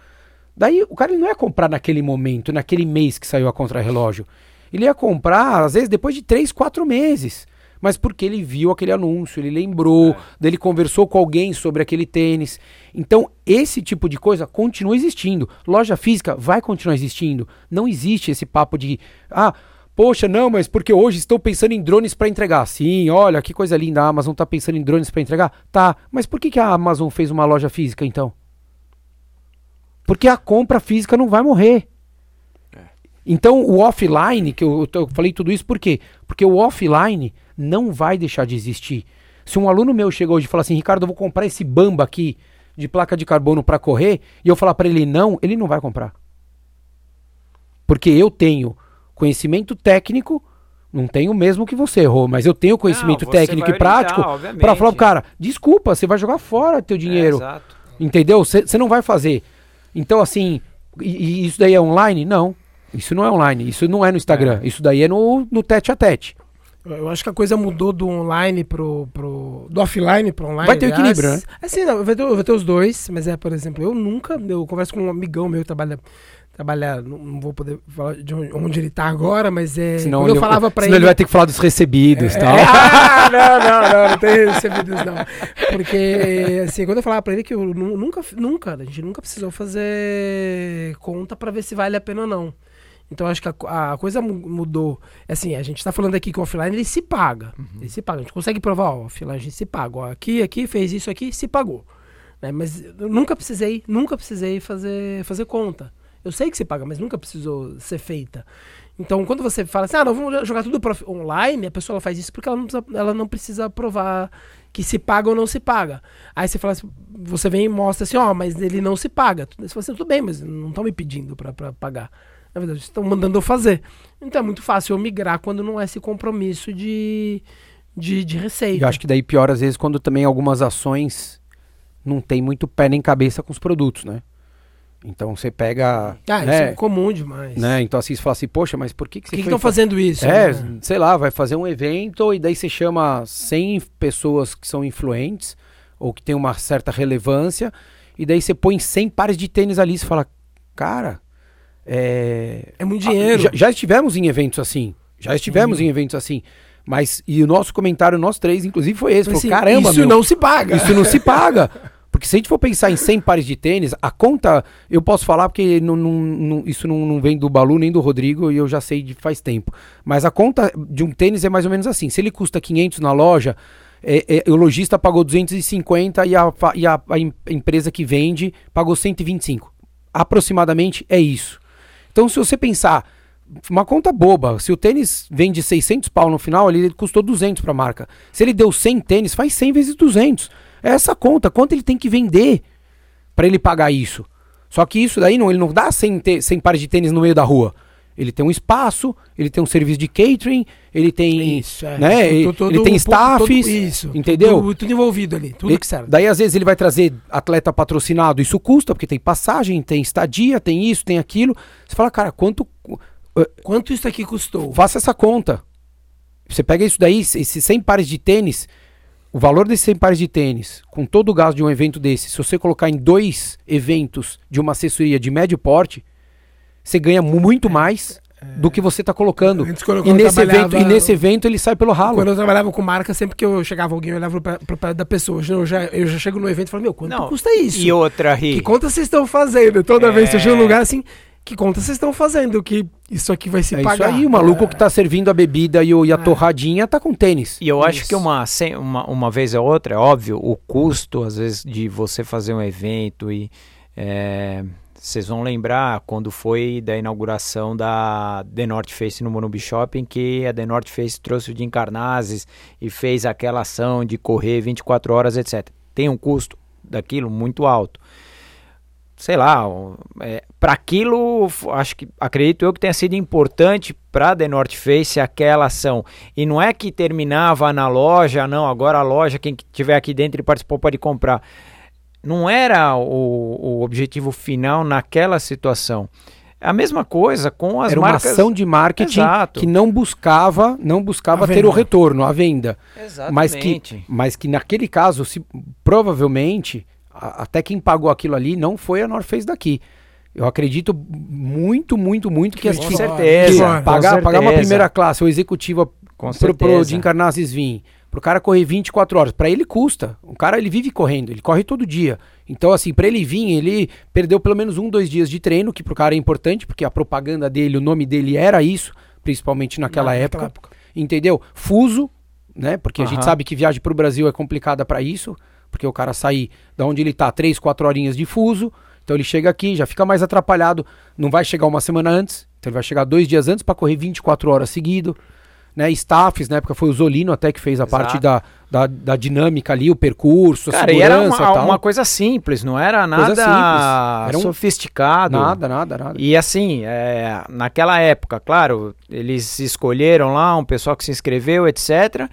Daí o cara não ia comprar naquele momento, naquele mês que saiu a contra-relógio. Ele ia comprar, às vezes, depois de três, quatro meses. Mas porque ele viu aquele anúncio, ele lembrou, é. ele conversou com alguém sobre aquele tênis. Então, esse tipo de coisa continua existindo. Loja física vai continuar existindo. Não existe esse papo de. Ah, Poxa, não, mas porque hoje estou pensando em drones para entregar. Sim, olha que coisa linda, a Amazon está pensando em drones para entregar. Tá, mas por que, que a Amazon fez uma loja física então? Porque a compra física não vai morrer. É. Então o offline, que eu, eu falei tudo isso por quê? Porque o offline não vai deixar de existir. Se um aluno meu chegou hoje e falar assim, Ricardo, eu vou comprar esse bamba aqui de placa de carbono para correr, e eu falar para ele não, ele não vai comprar. Porque eu tenho conhecimento técnico, não tenho mesmo que você errou, mas eu tenho conhecimento não, técnico e prático para falar pro cara, desculpa, você vai jogar fora teu dinheiro. É, entendeu? Você não vai fazer. Então, assim, e, e, isso daí é online? Não. Isso não é online, isso não é no Instagram, é. isso daí é no, no tete a tete. Eu acho que a coisa mudou do online pro. pro do offline pro online. Vai ter equilíbrio, né? É sim, não, vai, ter, vai ter os dois, mas é, por exemplo, eu nunca. Eu converso com um amigão meu que trabalha trabalhar, não, não, vou poder falar de onde ele está agora, mas é. Senão eu falava para ele. ele vai ter que falar dos recebidos, é, tal. É, [laughs] ah, [laughs] não, não, não, não tem recebidos não. Porque assim, quando eu falava para ele que eu nunca, nunca, a gente nunca precisou fazer conta para ver se vale a pena ou não. Então acho que a, a, coisa mudou. Assim, a gente está falando aqui que o offline ele se paga. Uhum. Ele se paga. A gente consegue provar, ó, offline a gente se paga. Ó, aqui, aqui, fez isso aqui, se pagou. Né? Mas eu nunca precisei, nunca precisei fazer, fazer conta. Eu sei que se paga, mas nunca precisou ser feita. Então, quando você fala assim, ah, não, vamos jogar tudo online, a pessoa faz isso porque ela não, precisa, ela não precisa provar que se paga ou não se paga. Aí você fala assim, você vem e mostra assim, ó, oh, mas ele não se paga. Você fala assim, tudo bem, mas não estão me pedindo para pagar. Na verdade, estão mandando eu fazer. Então é muito fácil eu migrar quando não é esse compromisso de, de, de receita. Eu acho que daí pior às vezes quando também algumas ações não tem muito pé nem cabeça com os produtos, né? Então você pega. Ah, né, isso é comum demais. Né? Então assim, você fala assim, poxa, mas por que, que você. Por que estão fazendo isso? É, né? sei lá, vai fazer um evento e daí você chama 100 pessoas que são influentes ou que tem uma certa relevância e daí você põe 100 pares de tênis ali e você fala, cara. É, é muito dinheiro. Já, já, estivemos em eventos assim. Já estivemos Sim. em eventos assim. Mas, e o nosso comentário, nós três, inclusive, foi esse. Falou, assim, caramba, Isso meu, não se paga. Isso não se paga. [laughs] Porque se a gente for pensar em 100 pares de tênis, a conta, eu posso falar porque não, não, não, isso não, vem do Balu nem do Rodrigo e eu já sei de faz tempo. Mas a conta de um tênis é mais ou menos assim. Se ele custa 500 na loja, é, é, o lojista pagou 250 e, a, e a, a empresa que vende pagou 125. Aproximadamente é isso. Então se você pensar uma conta boba. Se o tênis vende 600 pau no final, ele custou 200 para a marca. Se ele deu 100 tênis, faz 100 vezes 200. É essa conta, quanto ele tem que vender para ele pagar isso. Só que isso daí não, ele não dá 100, 100 pares de tênis no meio da rua. Ele tem um espaço, ele tem um serviço de catering, ele tem, isso, é. né, ele, ele tem staffs, isso, entendeu? Tudo, tudo, envolvido ali, tudo ele, que serve. Daí às vezes ele vai trazer atleta patrocinado, isso custa, porque tem passagem, tem estadia, tem isso, tem aquilo. Você fala, cara, quanto quanto isso aqui custou? Faça essa conta. Você pega isso daí, esses 100 pares de tênis, o valor desses 100 pares de tênis, com todo o gasto de um evento desse, se você colocar em dois eventos de uma assessoria de médio porte, você ganha muito é, mais é, do que você está colocando. Antes, quando, quando e, nesse evento, e nesse evento ele sai pelo ralo. Quando eu trabalhava com marca, sempre que eu chegava alguém, eu olhava para pé da pessoa. Eu já, eu já chego no evento e falo, meu, quanto Não, custa isso? E outra, Ri. Que conta vocês estão fazendo? Toda é... vez que eu chego no lugar assim, que conta vocês estão fazendo? Que isso aqui vai se é pagar. Isso aí, o maluco é. que tá servindo a bebida e, o, e a é. torradinha tá com tênis. E eu isso. acho que uma, uma, uma vez ou outra, é óbvio, o custo, às vezes, de você fazer um evento e. É, vocês vão lembrar quando foi da inauguração da The North Face no Morumbi Shopping, que a The North Face trouxe o Jim Carnazes e fez aquela ação de correr 24 horas, etc. Tem um custo daquilo muito alto sei lá, é, para aquilo, acho que acredito eu que tenha sido importante para The North Face aquela ação. E não é que terminava na loja, não, agora a loja, quem tiver aqui dentro e participou pode comprar. Não era o, o objetivo final naquela situação. A mesma coisa com as Era marcas. uma ação de marketing Exato. que não buscava, não buscava ter o retorno, a venda. Exatamente. Mas que, mas que naquele caso, se, provavelmente até quem pagou aquilo ali não foi a North Face daqui. Eu acredito muito, muito, muito que, que com certeza, que pagar, certeza. pagar uma primeira classe ou executiva com pro, pro Jim Carnazes vir, pro cara correr 24 horas, para ele custa. O cara ele vive correndo, ele corre todo dia. Então assim, para ele vir, ele perdeu pelo menos um, dois dias de treino, que pro cara é importante, porque a propaganda dele, o nome dele era isso, principalmente naquela, época, época, Entendeu? Fuso, né? Porque a gente sabe que viagem pro Brasil é complicada para isso. Porque o cara sair da onde ele tá, três, quatro horinhas de fuso. Então ele chega aqui, já fica mais atrapalhado. Não vai chegar uma semana antes. Então ele vai chegar dois dias antes para correr 24 horas seguido. Né, staffs, na época foi o Zolino até que fez a Exato. parte da, da, da, dinâmica ali, o percurso, Cara, a segurança e era uma, uma coisa simples, não era nada era um... sofisticado. Nada, nada, nada. E assim, é, naquela época, claro, eles escolheram lá um pessoal que se inscreveu, etc.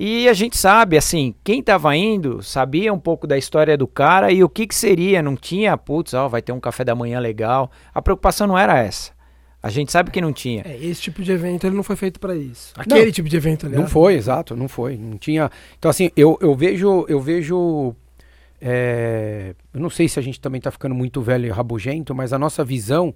E a gente sabe, assim, quem estava indo sabia um pouco da história do cara e o que, que seria. Não tinha, putz, ó, vai ter um café da manhã legal. A preocupação não era essa. A gente sabe que não tinha. É, esse tipo de evento ele não foi feito para isso. Aquele não, tipo de evento, aliás. Não foi, exato, não foi. Não tinha. Então, assim, eu, eu vejo. Eu vejo. É, eu não sei se a gente também está ficando muito velho e rabugento, mas a nossa visão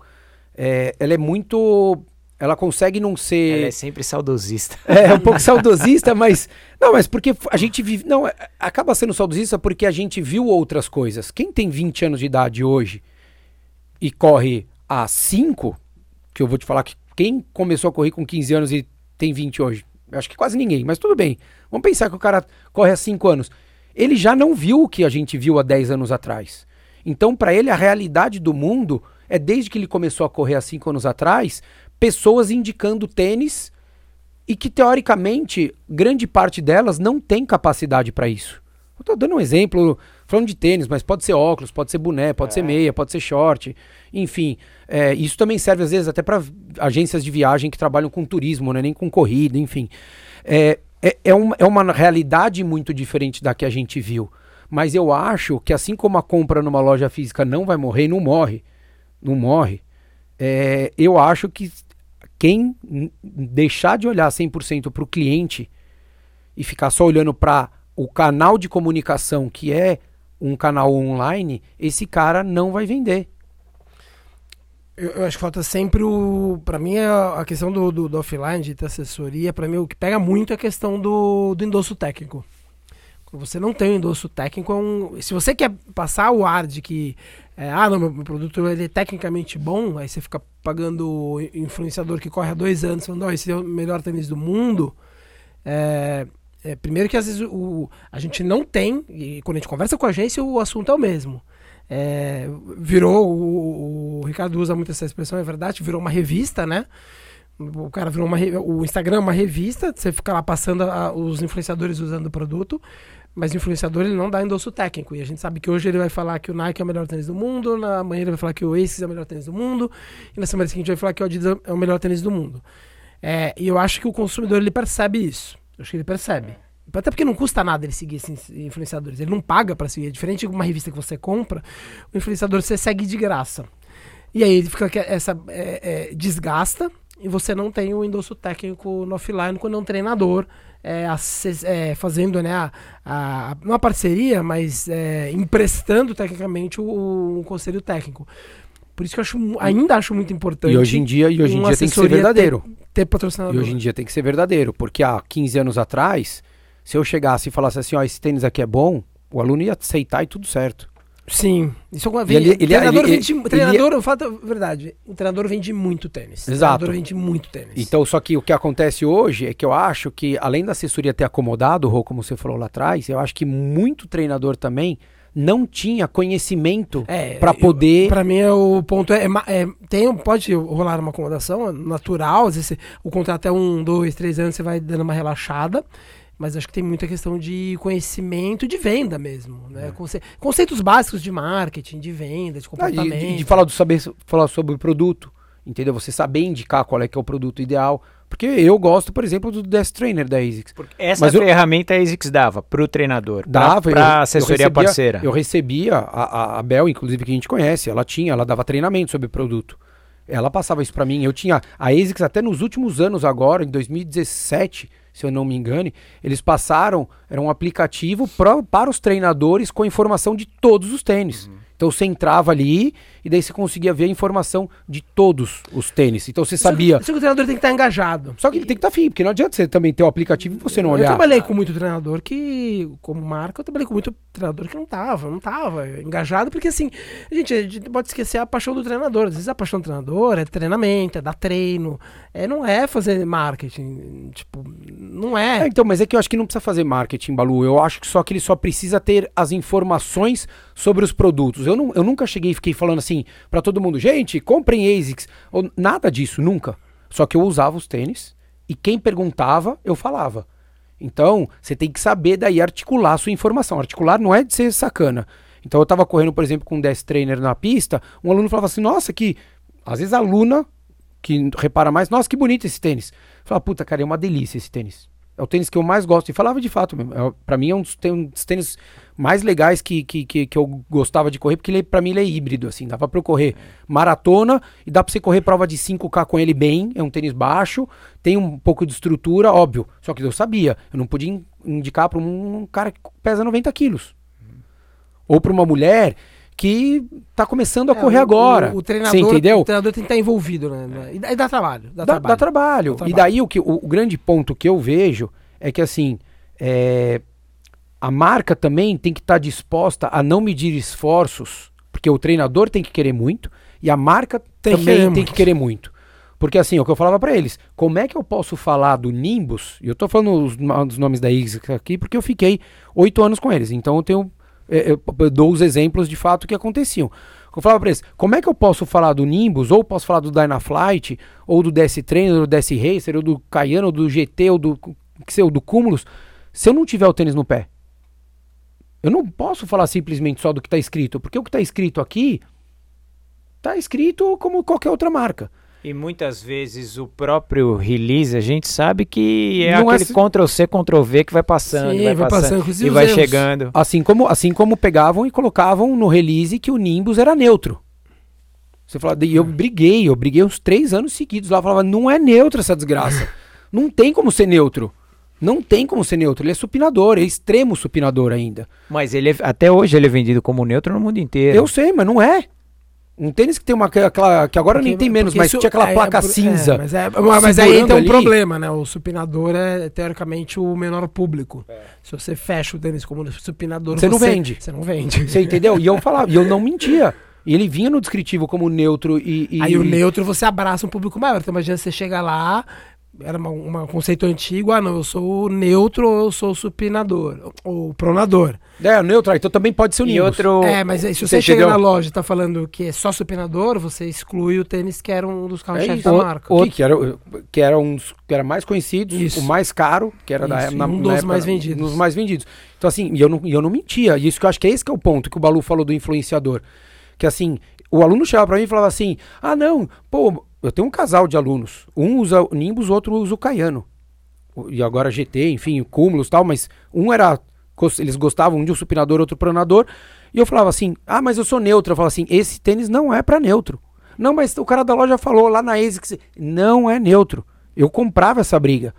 é, ela é muito ela consegue não ser. Ela é sempre saudosista. É, um pouco [laughs] saudosista, mas. Não, mas porque a gente vive. Não, é, acaba sendo saudosista porque a gente viu outras coisas. Quem tem 20 anos de idade hoje e corre há 5, que eu vou te falar que quem começou a correr com 15 anos e tem 20 hoje? Acho que quase ninguém, mas tudo bem. Vamos pensar que o cara corre há 5 anos. Ele já não viu o que a gente viu há 10 anos atrás. Então, para ele, a realidade do mundo é desde que ele começou a correr há 5 anos atrás, pessoas indicando tênis e que, teoricamente, grande parte delas não tem capacidade para isso. Eu tô dando um exemplo, falando de tênis, mas pode ser óculos, pode ser boné, pode é. ser meia, pode ser short, enfim. É, isso também serve, às vezes, até para agências de viagem que trabalham com turismo, né, nem com corrida, enfim. É, é, é, uma, é uma realidade muito diferente da que a gente viu. Mas eu acho que, assim como a compra numa loja física não vai morrer, não morre, não morre, é, eu acho que quem deixar de olhar 100% para o cliente e ficar só olhando para o canal de comunicação, que é um canal online, esse cara não vai vender. Eu, eu acho que falta sempre o. Para mim, é a questão do, do, do offline, de ter assessoria, para mim, o que pega muito é a questão do, do endosso técnico. Quando você não tem um endosso técnico, é um, se você quer passar o ar de que é, ah, não, meu produto ele é tecnicamente bom, aí você fica pagando influenciador que corre há dois anos, falando, oh, esse é o melhor tênis do mundo. É, é, primeiro que às vezes o, a gente não tem, e quando a gente conversa com a agência, o assunto é o mesmo. É, virou, o, o, Ricardo usa muito essa expressão, é verdade, virou uma revista, né? O cara virou uma. O Instagram é uma revista, você fica lá passando a, os influenciadores usando o produto. Mas o influenciador ele não dá endosso técnico. E a gente sabe que hoje ele vai falar que o Nike é o melhor tênis do mundo, na manhã ele vai falar que o Aces é o melhor tênis do mundo, e na semana seguinte vai falar que o Adidas é o melhor tênis do mundo. É, e eu acho que o consumidor ele percebe isso. Eu acho que ele percebe. Até porque não custa nada ele seguir esses influenciadores. Ele não paga para seguir. É diferente de uma revista que você compra, o influenciador você segue de graça. E aí ele fica essa é, é, desgasta e você não tem o endosso técnico no offline quando é um treinador é, é, fazendo né, a, a, uma parceria, mas é, emprestando tecnicamente o, o, conselho técnico. Por isso que eu acho, ainda acho muito importante. E hoje em dia, e hoje em dia tem que ser verdadeiro. Ter, ter patrocinador. E hoje em dia tem que ser verdadeiro, porque há 15 anos atrás, se eu chegasse e falasse assim, ó, esse tênis aqui é bom, o aluno ia aceitar e tudo certo. Sim. Isso é uma vez. Ele, treinador ele, vende. Ele, treinador, ele, fato verdade. O treinador vende muito tênis. Exato. O treinador vende muito tênis. Então, só que o que acontece hoje é que eu acho que, além da assessoria ter acomodado, Rô, como você falou lá atrás, eu acho que muito treinador também não tinha conhecimento é, para poder. Para mim, é o ponto é, é, tem, pode rolar uma acomodação é natural, às vezes o contrato é um, dois, três anos, você vai dando uma relaxada. Mas acho que tem muita questão de conhecimento de venda mesmo. Né? É. Conce conceitos básicos de marketing, de venda, de comportamento. Ah, de, de, de, falar, do saber, falar sobre o produto, entendeu? Você saber indicar qual é que é o produto ideal. Porque eu gosto, por exemplo, do Desk Trainer da ASICS. Porque essa Mas ferramenta eu, a ASICS dava para o treinador, dava para assessoria eu recebia, parceira. Eu recebia, a, a Bel, inclusive, que a gente conhece, ela tinha, ela dava treinamento sobre o produto. Ela passava isso para mim. Eu tinha a ASICS até nos últimos anos agora, em 2017 se eu não me engane, eles passaram, era um aplicativo pra, para os treinadores com informação de todos os tênis. Uhum. Então você entrava ali e daí você conseguia ver a informação de todos os tênis. Então você sabia. Só que, o treinador tem que estar engajado. Só que ele tem que estar afim, porque não adianta você também ter o aplicativo e você não olhar. Eu trabalhei com muito treinador que, como marca, eu trabalhei com muito treinador que não tava, não tava engajado, porque assim, gente, a gente pode esquecer a paixão do treinador. Às vezes a paixão do treinador é treinamento, é dar treino, é, não é fazer marketing. Tipo, não é. é. Então, mas é que eu acho que não precisa fazer marketing, Balu. Eu acho que só que ele só precisa ter as informações sobre os produtos. Eu, não, eu nunca cheguei e fiquei falando assim para todo mundo, gente, comprem ASICS. Ou, nada disso, nunca. Só que eu usava os tênis e quem perguntava, eu falava. Então, você tem que saber daí articular a sua informação. Articular não é de ser sacana. Então, eu estava correndo, por exemplo, com um desk trainer na pista, um aluno falava assim, nossa, que... Às vezes a aluna, que repara mais, nossa, que bonito esse tênis. Fala, puta, cara, é uma delícia esse tênis. É o tênis que eu mais gosto. E falava de fato mesmo. É, para mim é um dos, um dos, tênis mais legais que, que, que, que, eu gostava de correr, porque ele, pra mim ele é híbrido, assim. Dá pra eu correr maratona e dá pra você correr prova de 5K com ele bem. É um tênis baixo, tem um pouco de estrutura, óbvio. Só que eu sabia. Eu não podia indicar pra um cara que pesa 90 quilos. Ou pra uma mulher que tá começando a é, correr o, agora. O, o, treinador, Você entendeu? O treinador tem que estar envolvido, né? E dá, dá trabalho. Dá, dá, trabalho. dá, trabalho. trabalho. E daí o, que, o, grande ponto que eu vejo é que assim. É, a marca também tem que estar tá disposta a não medir esforços, porque o treinador tem que querer muito e a marca tem também que tem que querer muito. Porque assim, o que eu falava para eles, como é que eu posso falar do Nimbus? E eu tô falando os, os nomes da IGS aqui porque eu fiquei oito anos com eles. Então eu tenho é, eu, eu dou os exemplos de fato que aconteciam. Eu falava para eles, como é que eu posso falar do Nimbus, ou posso falar do Dynaflight, ou do DS Trainer, ou do DS Racer, ou do Cayano, ou do GT, ou do, ou do Cumulus, se eu não tiver o tênis no pé? Eu não posso falar simplesmente só do que está escrito, porque o que está escrito aqui está escrito como qualquer outra marca. E muitas vezes o próprio release, a gente sabe que é não é aquele é... Ctrl C, Ctrl V que vai passando, Sim, vai, vai passando, passando e vai erros. chegando. Assim como, assim como pegavam e colocavam no release que o Nimbus era neutro. Você fala, e eu briguei, eu briguei uns três anos seguidos lá, falava, não é neutro essa desgraça. [laughs] não tem como ser neutro. Não tem como ser neutro. Ele é supinador, é extremo supinador ainda. Mas ele é, até hoje ele é vendido como neutro no mundo inteiro. Eu sei, mas não é. Um tênis que tem uma aquela, que agora porque, nem tem menos, mas isso, tinha aquela é, placa é, cinza. mas, é, mas aí tem um ali. problema, né? O supinador é teoricamente o menor público. É. Se você fecha o tênis como supinador, você, você não vende. Você não vende. Você entendeu? E eu falava, e eu não mentia. E ele vinha no descritivo como neutro e, e, Aí o neutro você abraça um público maior. Então imagina você chega lá, era um conceito antigo, ah não, eu sou neutro ou eu sou supinador, ou pronador. É, neutro, então também pode ser o e outro... É, mas se você, você chega na loja e tá falando que é só supinador, você exclui o tênis que era um dos carros-chefes é da marca. O, que, era, que era um que era mais conhecido, isso. o mais caro, que era isso, da na, um dos época, mais vendidos. Um dos mais vendidos. Então assim, e eu não, eu não mentia, e isso que eu acho que é esse que é o ponto que o Balu falou do influenciador. Que assim, o aluno chegava para mim e falava assim: "Ah, não, pô, eu tenho um casal de alunos. Um usa o Nimbus, outro usa o Caiano. E agora GT, enfim, Cúmulos tal, mas um era. Eles gostavam de um supinador, outro pronador. E eu falava assim: ah, mas eu sou neutro. Eu falava assim: esse tênis não é para neutro. Não, mas o cara da loja falou lá na ASICS: não é neutro. Eu comprava essa briga.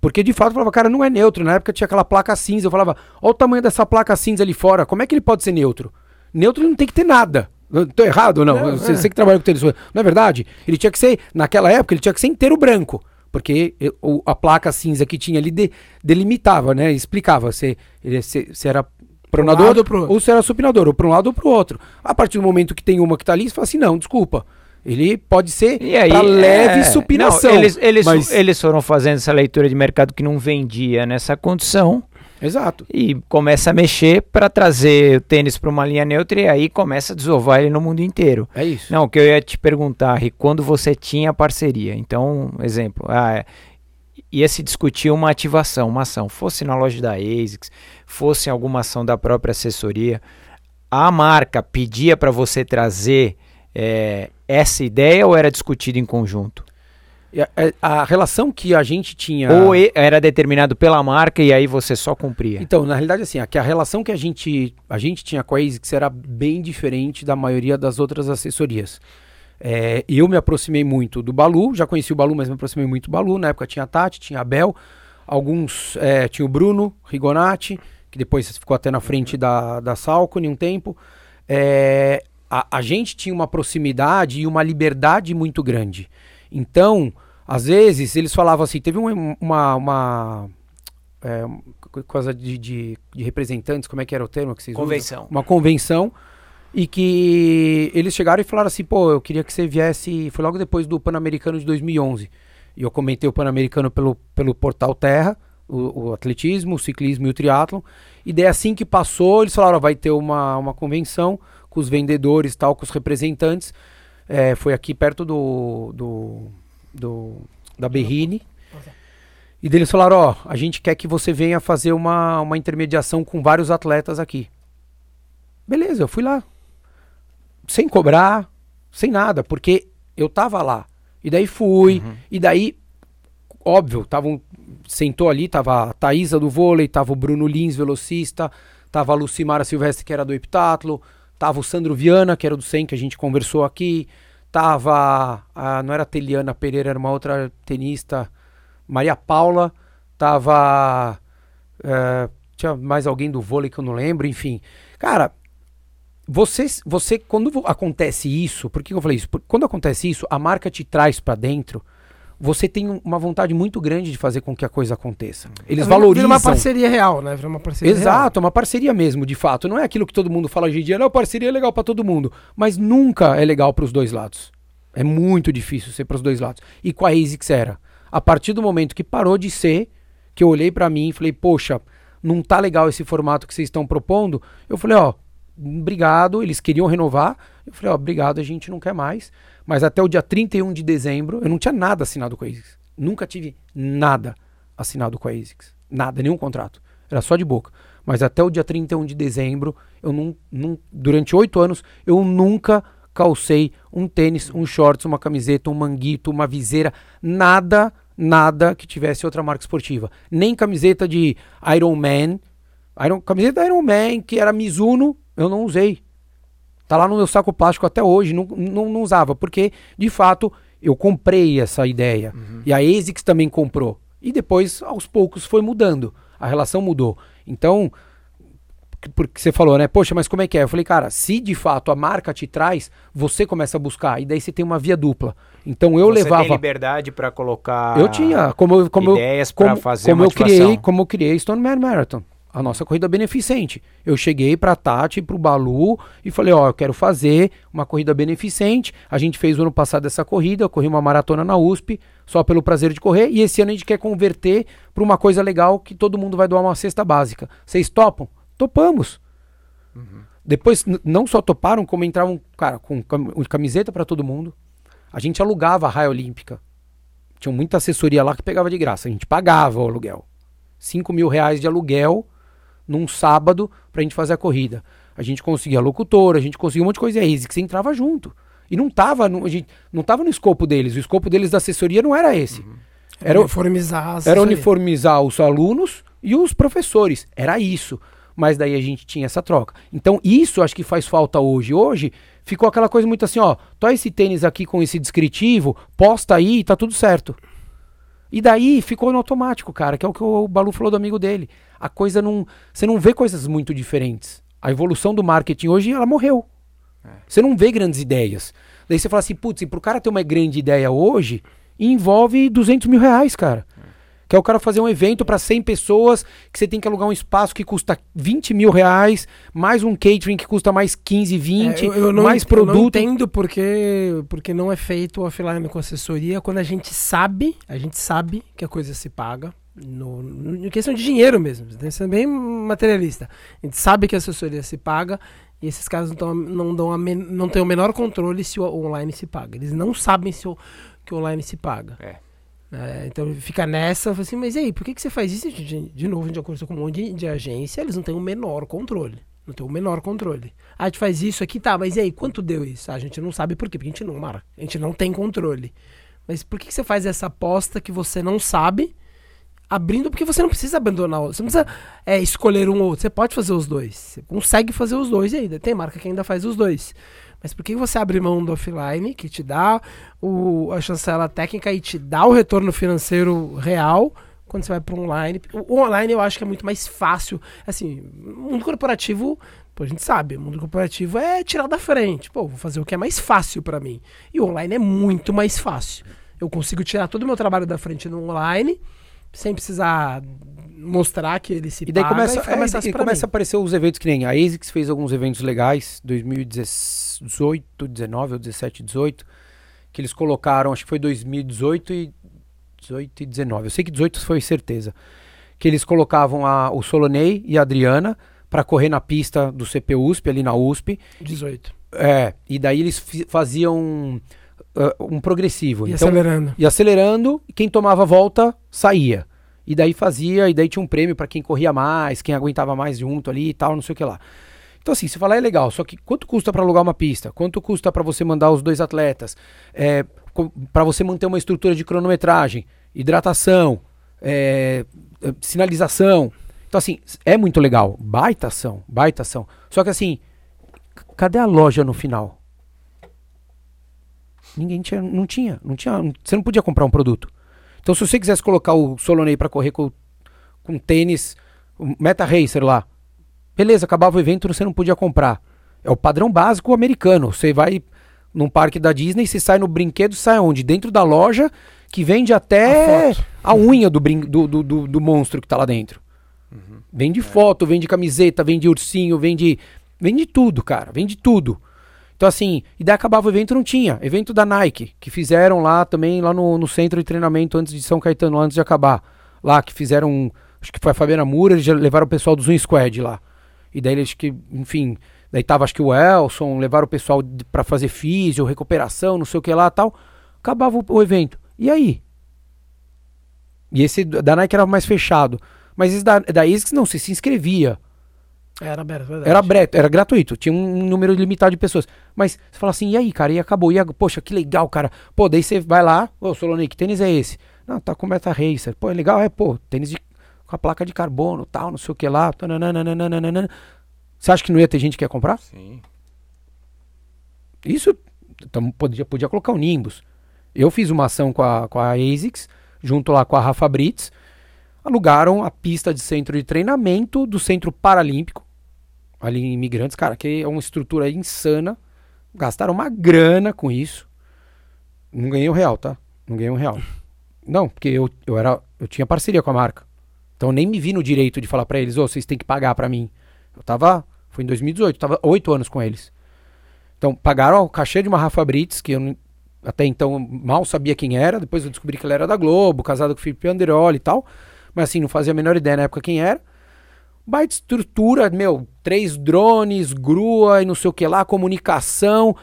Porque de fato eu falava, cara, não é neutro. Na época tinha aquela placa cinza. Eu falava, olha o tamanho dessa placa cinza ali fora. Como é que ele pode ser neutro? Neutro não tem que ter nada. Estou errado ou não? não você, é. você, que trabalha com tênis. Não é verdade? Ele tinha que ser, naquela época, ele tinha que ser inteiro branco. Porque a placa cinza que tinha ali de, delimitava, né? Explicava se, ele, se, se era pronador um ou se era supinador, ou para um lado ou para o outro. A partir do momento que tem uma que está ali, você fala assim, não, desculpa. Ele pode ser para leve é, supinação. Não, eles, eles, mas... eles foram fazendo essa leitura de mercado que não vendia nessa condição. Exato. E começa a mexer para trazer o tênis para uma linha neutra e aí começa a desovar ele no mundo inteiro. É isso. Não, o que eu ia te perguntar, Rick, quando você tinha parceria. Então, exemplo, ah, ia se discutir uma ativação, uma ação, fosse na loja da ASICS, fosse em alguma ação da própria assessoria, a marca pedia para você trazer é, essa ideia ou era discutido em conjunto? A, a, relação que a gente tinha. Ou era determinado pela marca e aí você só cumpria? Então, na realidade, assim, a, a relação que a gente, a gente tinha com a ASICS era bem diferente da maioria das outras assessorias. É, eu me aproximei muito do Balu, já conheci o Balu, mas me aproximei muito do Balu. Na época tinha a Tati, tinha a Bel, alguns. É, tinha o Bruno Rigonati, que depois ficou até na frente da, da Salcone um tempo. É, a, a gente tinha uma proximidade e uma liberdade muito grande. Então, às vezes eles falavam assim, teve uma, uma é, coisa de, de, de, representantes, como é que era o termo que vocês Convenção. Usam? Uma convenção. E que eles chegaram e falaram assim, pô, eu queria que você viesse. Foi logo depois do Pan-Americano de 2011. E eu comentei o Pan-Americano pelo, pelo Portal Terra, o, o, atletismo, o ciclismo e o triatlon. E daí assim que passou, eles falaram, ó, vai ter uma, uma convenção com os vendedores tal, com os representantes. É, foi aqui perto do, do do, da Berrine. E deles falaram, ó, a gente quer que você venha fazer uma, uma intermediação com vários atletas aqui. Beleza, eu fui lá. Sem cobrar, sem nada, porque eu tava lá. E daí fui, uhum. e daí, óbvio, tava um, sentou ali, tava a Thaisa do vôlei, tava o Bruno Lins, velocista, tava a Lucimara Silvestre, que era do Epitatlo, tava o Sandro Viana, que era do SEM, que a gente conversou aqui, Tava. A, não era a Teliana Pereira, era uma outra tenista. Maria Paula. Tava. É, tinha mais alguém do vôlei que eu não lembro, enfim. Cara, você, você quando acontece isso, por que eu falei isso? Porque quando acontece isso, a marca te traz para dentro você tem uma vontade muito grande de fazer com que a coisa aconteça. Eles é, valorizam. Vira uma parceria real, né? Vira uma parceria Exato, real. uma parceria mesmo, de fato. Não é aquilo que todo mundo fala hoje em dia, não, parceria é legal para todo mundo. Mas nunca é legal para os dois lados. É muito difícil ser para os dois lados. E com a ASICS era. A partir do momento que parou de ser, que eu olhei para mim e falei, poxa, não tá legal esse formato que vocês estão propondo, eu falei, ó, obrigado, eles queriam renovar. Eu falei, ó, obrigado, a gente não quer mais. Mas até o dia 31 de dezembro, eu não tinha nada assinado com a ASICS. Nunca tive nada assinado com a ASICS. Nada, nenhum contrato. Era só de boca. Mas até o dia 31 de dezembro, eu não, não durante oito anos, eu nunca calcei um tênis, um shorts, uma camiseta, um manguito, uma viseira, nada, nada que tivesse outra marca esportiva. Nem camiseta de Iron Man, Iron, camiseta Iron Man, que era Mizuno, eu não usei. Tá lá no meu saco plástico até hoje, não, não, não usava, porque de fato eu comprei essa ideia. Uhum. E a ASICS também comprou. E depois, aos poucos, foi mudando. A relação mudou. Então, porque você falou, né? Poxa, mas como é que é? Eu falei, cara, se de fato a marca te traz, você começa a buscar. E daí você tem uma via dupla. Então eu você levava. Você tem liberdade para colocar. Eu tinha, como, como ideias para fazer como eu criei, como eu criei Stone Man Marathon a nossa corrida beneficente. Eu cheguei para a Tati, para o Balu e falei, ó, eu quero fazer uma corrida beneficente. A gente fez o ano passado essa corrida, eu corri uma maratona na USP, só pelo prazer de correr, e esse ano a gente quer converter para uma coisa legal que todo mundo vai doar uma cesta básica. Vocês topam? Topamos. Uhum. Depois, não só toparam, como entravam, cara, com camiseta para todo mundo. A gente alugava a raia olímpica. Tinha muita assessoria lá que pegava de graça. A gente pagava o aluguel. 5 mil reais de aluguel num sábado pra gente fazer a corrida. A gente conseguia locutor, a gente conseguia um monte de coisa. E a ASICS entrava junto. E não tava, no, a gente, não tava no escopo deles. O escopo deles da assessoria não era esse. Uhum. Era uniformizar Era uniformizar os alunos e os professores. Era isso. Mas daí a gente tinha essa troca. Então, isso acho que faz falta hoje. Hoje ficou aquela coisa muito assim, ó, tô esse tênis aqui com esse descritivo, posta aí e tá tudo certo. E daí ficou no automático, cara, que é o que o Balu falou do amigo dele. A coisa não. Você não vê coisas muito diferentes. A evolução do marketing hoje, ela morreu. É. Você não vê grandes ideias. Daí você fala assim, putz, e pro cara ter uma grande ideia hoje, envolve 200 mil reais, cara. Que é o cara fazer um evento para 100 pessoas, que você tem que alugar um espaço que custa 20 mil reais, mais um catering que custa mais 15, 20, é, eu, eu não, mais produto. Eu não entendo porque, porque não é feito offline com assessoria quando a gente sabe, a gente sabe que a coisa se paga. No, no, em questão de dinheiro mesmo, tem que ser bem materialista. A gente sabe que a assessoria se paga e esses caras não, tão, não, dão men, não têm o menor controle se o online se paga. Eles não sabem se o, que o online se paga. É. É, então fica nessa, assim, mas e aí, por que, que você faz isso? De, de novo, a gente já conversou com um monte de, de agência, eles não têm o menor controle. Não tem o menor controle. Ah, a gente faz isso aqui, tá, mas e aí, quanto deu isso? Ah, a gente não sabe por quê, porque a gente não, Mara, a gente não tem controle. Mas por que, que você faz essa aposta que você não sabe, abrindo, porque você não precisa abandonar, você não precisa é, escolher um ou outro, você pode fazer os dois, você consegue fazer os dois ainda tem marca que ainda faz os dois. Mas por que você abre mão do offline, que te dá o, a chancela técnica e te dá o retorno financeiro real, quando você vai para o online? O online eu acho que é muito mais fácil. Assim, mundo corporativo, pô, a gente sabe, o mundo corporativo é tirar da frente. Pô, vou fazer o que é mais fácil para mim. E o online é muito mais fácil. Eu consigo tirar todo o meu trabalho da frente no online, sem precisar mostrar que ele se e daí começa, e, é, e começa a aparecer os eventos que nem a ASICS fez alguns eventos legais 2018, 19 ou 17, 18 que eles colocaram, acho que foi 2018 e 18 e 19. Eu sei que 18 foi certeza. Que eles colocavam a, o Solonei e a Adriana para correr na pista do CP USP ali na USP. 18. É, e daí eles faziam uh, um progressivo. E então, acelerando. E acelerando, quem tomava volta saía. E daí fazia, e daí tinha um prêmio para quem corria mais, quem aguentava mais junto ali e tal, não sei o que lá. Então, assim, se falar é legal, só que quanto custa para alugar uma pista? Quanto custa para você mandar os dois atletas? É, para você manter uma estrutura de cronometragem, hidratação, é, é, sinalização. Então, assim, é muito legal. Baita ação, baita ação. Só que, assim, cadê a loja no final? Ninguém tinha, não tinha, não tinha. Você não podia comprar um produto. Então, se você quisesse colocar o Solonei para correr com, com tênis, Meta Racer lá, beleza, acabava o evento, você não podia comprar. É o padrão básico americano. Você vai num parque da Disney, você sai no brinquedo, sai onde? Dentro da loja que vende até a, a unha do, brin do, do, do, do, monstro que tá lá dentro. Uhum. Vende é. foto, vende camiseta, vende ursinho, vende. Vende tudo, cara. Vende tudo. Então, assim, e daí acabava o evento, não tinha. Evento da Nike, que fizeram lá também, lá no, no centro de treinamento antes de São Caetano, antes de acabar. Lá, que fizeram. Acho que foi a Fabiana Moura, eles levaram o pessoal do Zoom Squad lá. E daí eles que, enfim, daí tava acho que o Elson, levaram o pessoal para fazer físio, recuperação, não sei o que lá tal. Acabava o, o evento. E aí? E esse da Nike era mais fechado. Mas esse da, da ASICS não, você se inscrevia. Era aberto, verdade. Era aberto, era gratuito, tinha um número limitado de pessoas. Mas você fala assim, e aí, cara, e acabou, e poxa, que legal, cara. Pô, daí você vai lá, ô Solonei, que tênis é esse? Não, tá com Meta Racer. Pô, é legal, é, pô, tênis de, com a placa de carbono, tal, não sei o que lá. Você acha que não ia ter gente que ia comprar? Sim. Isso, então, podia, podia colocar o Nimbus. Eu fiz uma ação com a, com a ASICS, junto lá com a Rafa Brits, alugaram a pista de centro de treinamento do Centro Paralímpico, ali em Imigrantes, cara, que é uma estrutura insana. Gastaram uma grana com isso. Não ganhei um real, tá? Não ganhei um real. Não, porque eu, eu, era, eu tinha parceria com a marca. Então nem me vi no direito de falar para eles, ô, oh, vocês têm que pagar para mim. Eu tava, foi em 2018, eu tava oito anos com eles. Então pagaram o cachê de uma Rafa Brits, que eu até então mal sabia quem era, depois eu descobri que ela era da Globo, casada com o Felipe Anderoli e tal. Mas assim, não fazia a menor ideia na época quem era. Baita estrutura, meu, três drones, grua e não sei o que lá, comunicação,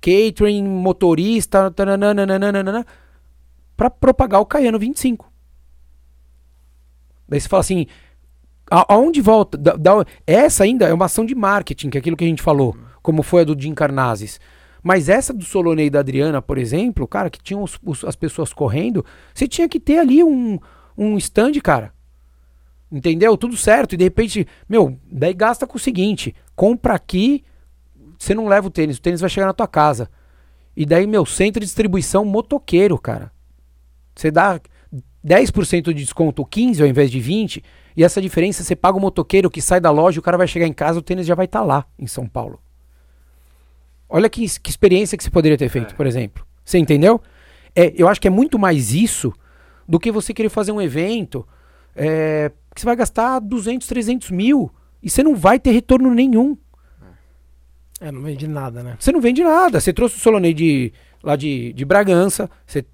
catering, motorista, para propagar o Caiano 25. Daí você fala assim, aonde volta? Da, da, essa ainda é uma ação de marketing, que é aquilo que a gente falou, como foi a do Jim Carnazes. Mas essa do Solonei e da Adriana, por exemplo, cara, que tinham os, os, as pessoas correndo, você tinha que ter ali um, um stand, cara. Entendeu? Tudo certo. E de repente, meu, daí gasta com o seguinte: compra aqui, você não leva o tênis, o tênis vai chegar na tua casa. E daí, meu, centro de distribuição motoqueiro, cara. Você dá 10% de desconto, 15% ao invés de 20%, e essa diferença você paga o motoqueiro que sai da loja, o cara vai chegar em casa, o tênis já vai estar tá lá em São Paulo. Olha que, que experiência que você poderia ter feito, é. por exemplo. Você entendeu? É, eu acho que é muito mais isso do que você querer fazer um evento é, que você vai gastar 200, 300 mil e você não vai ter retorno nenhum. É, não vende nada, né? Você não vende nada. Você trouxe o Solonei de, lá de, de Bragança, você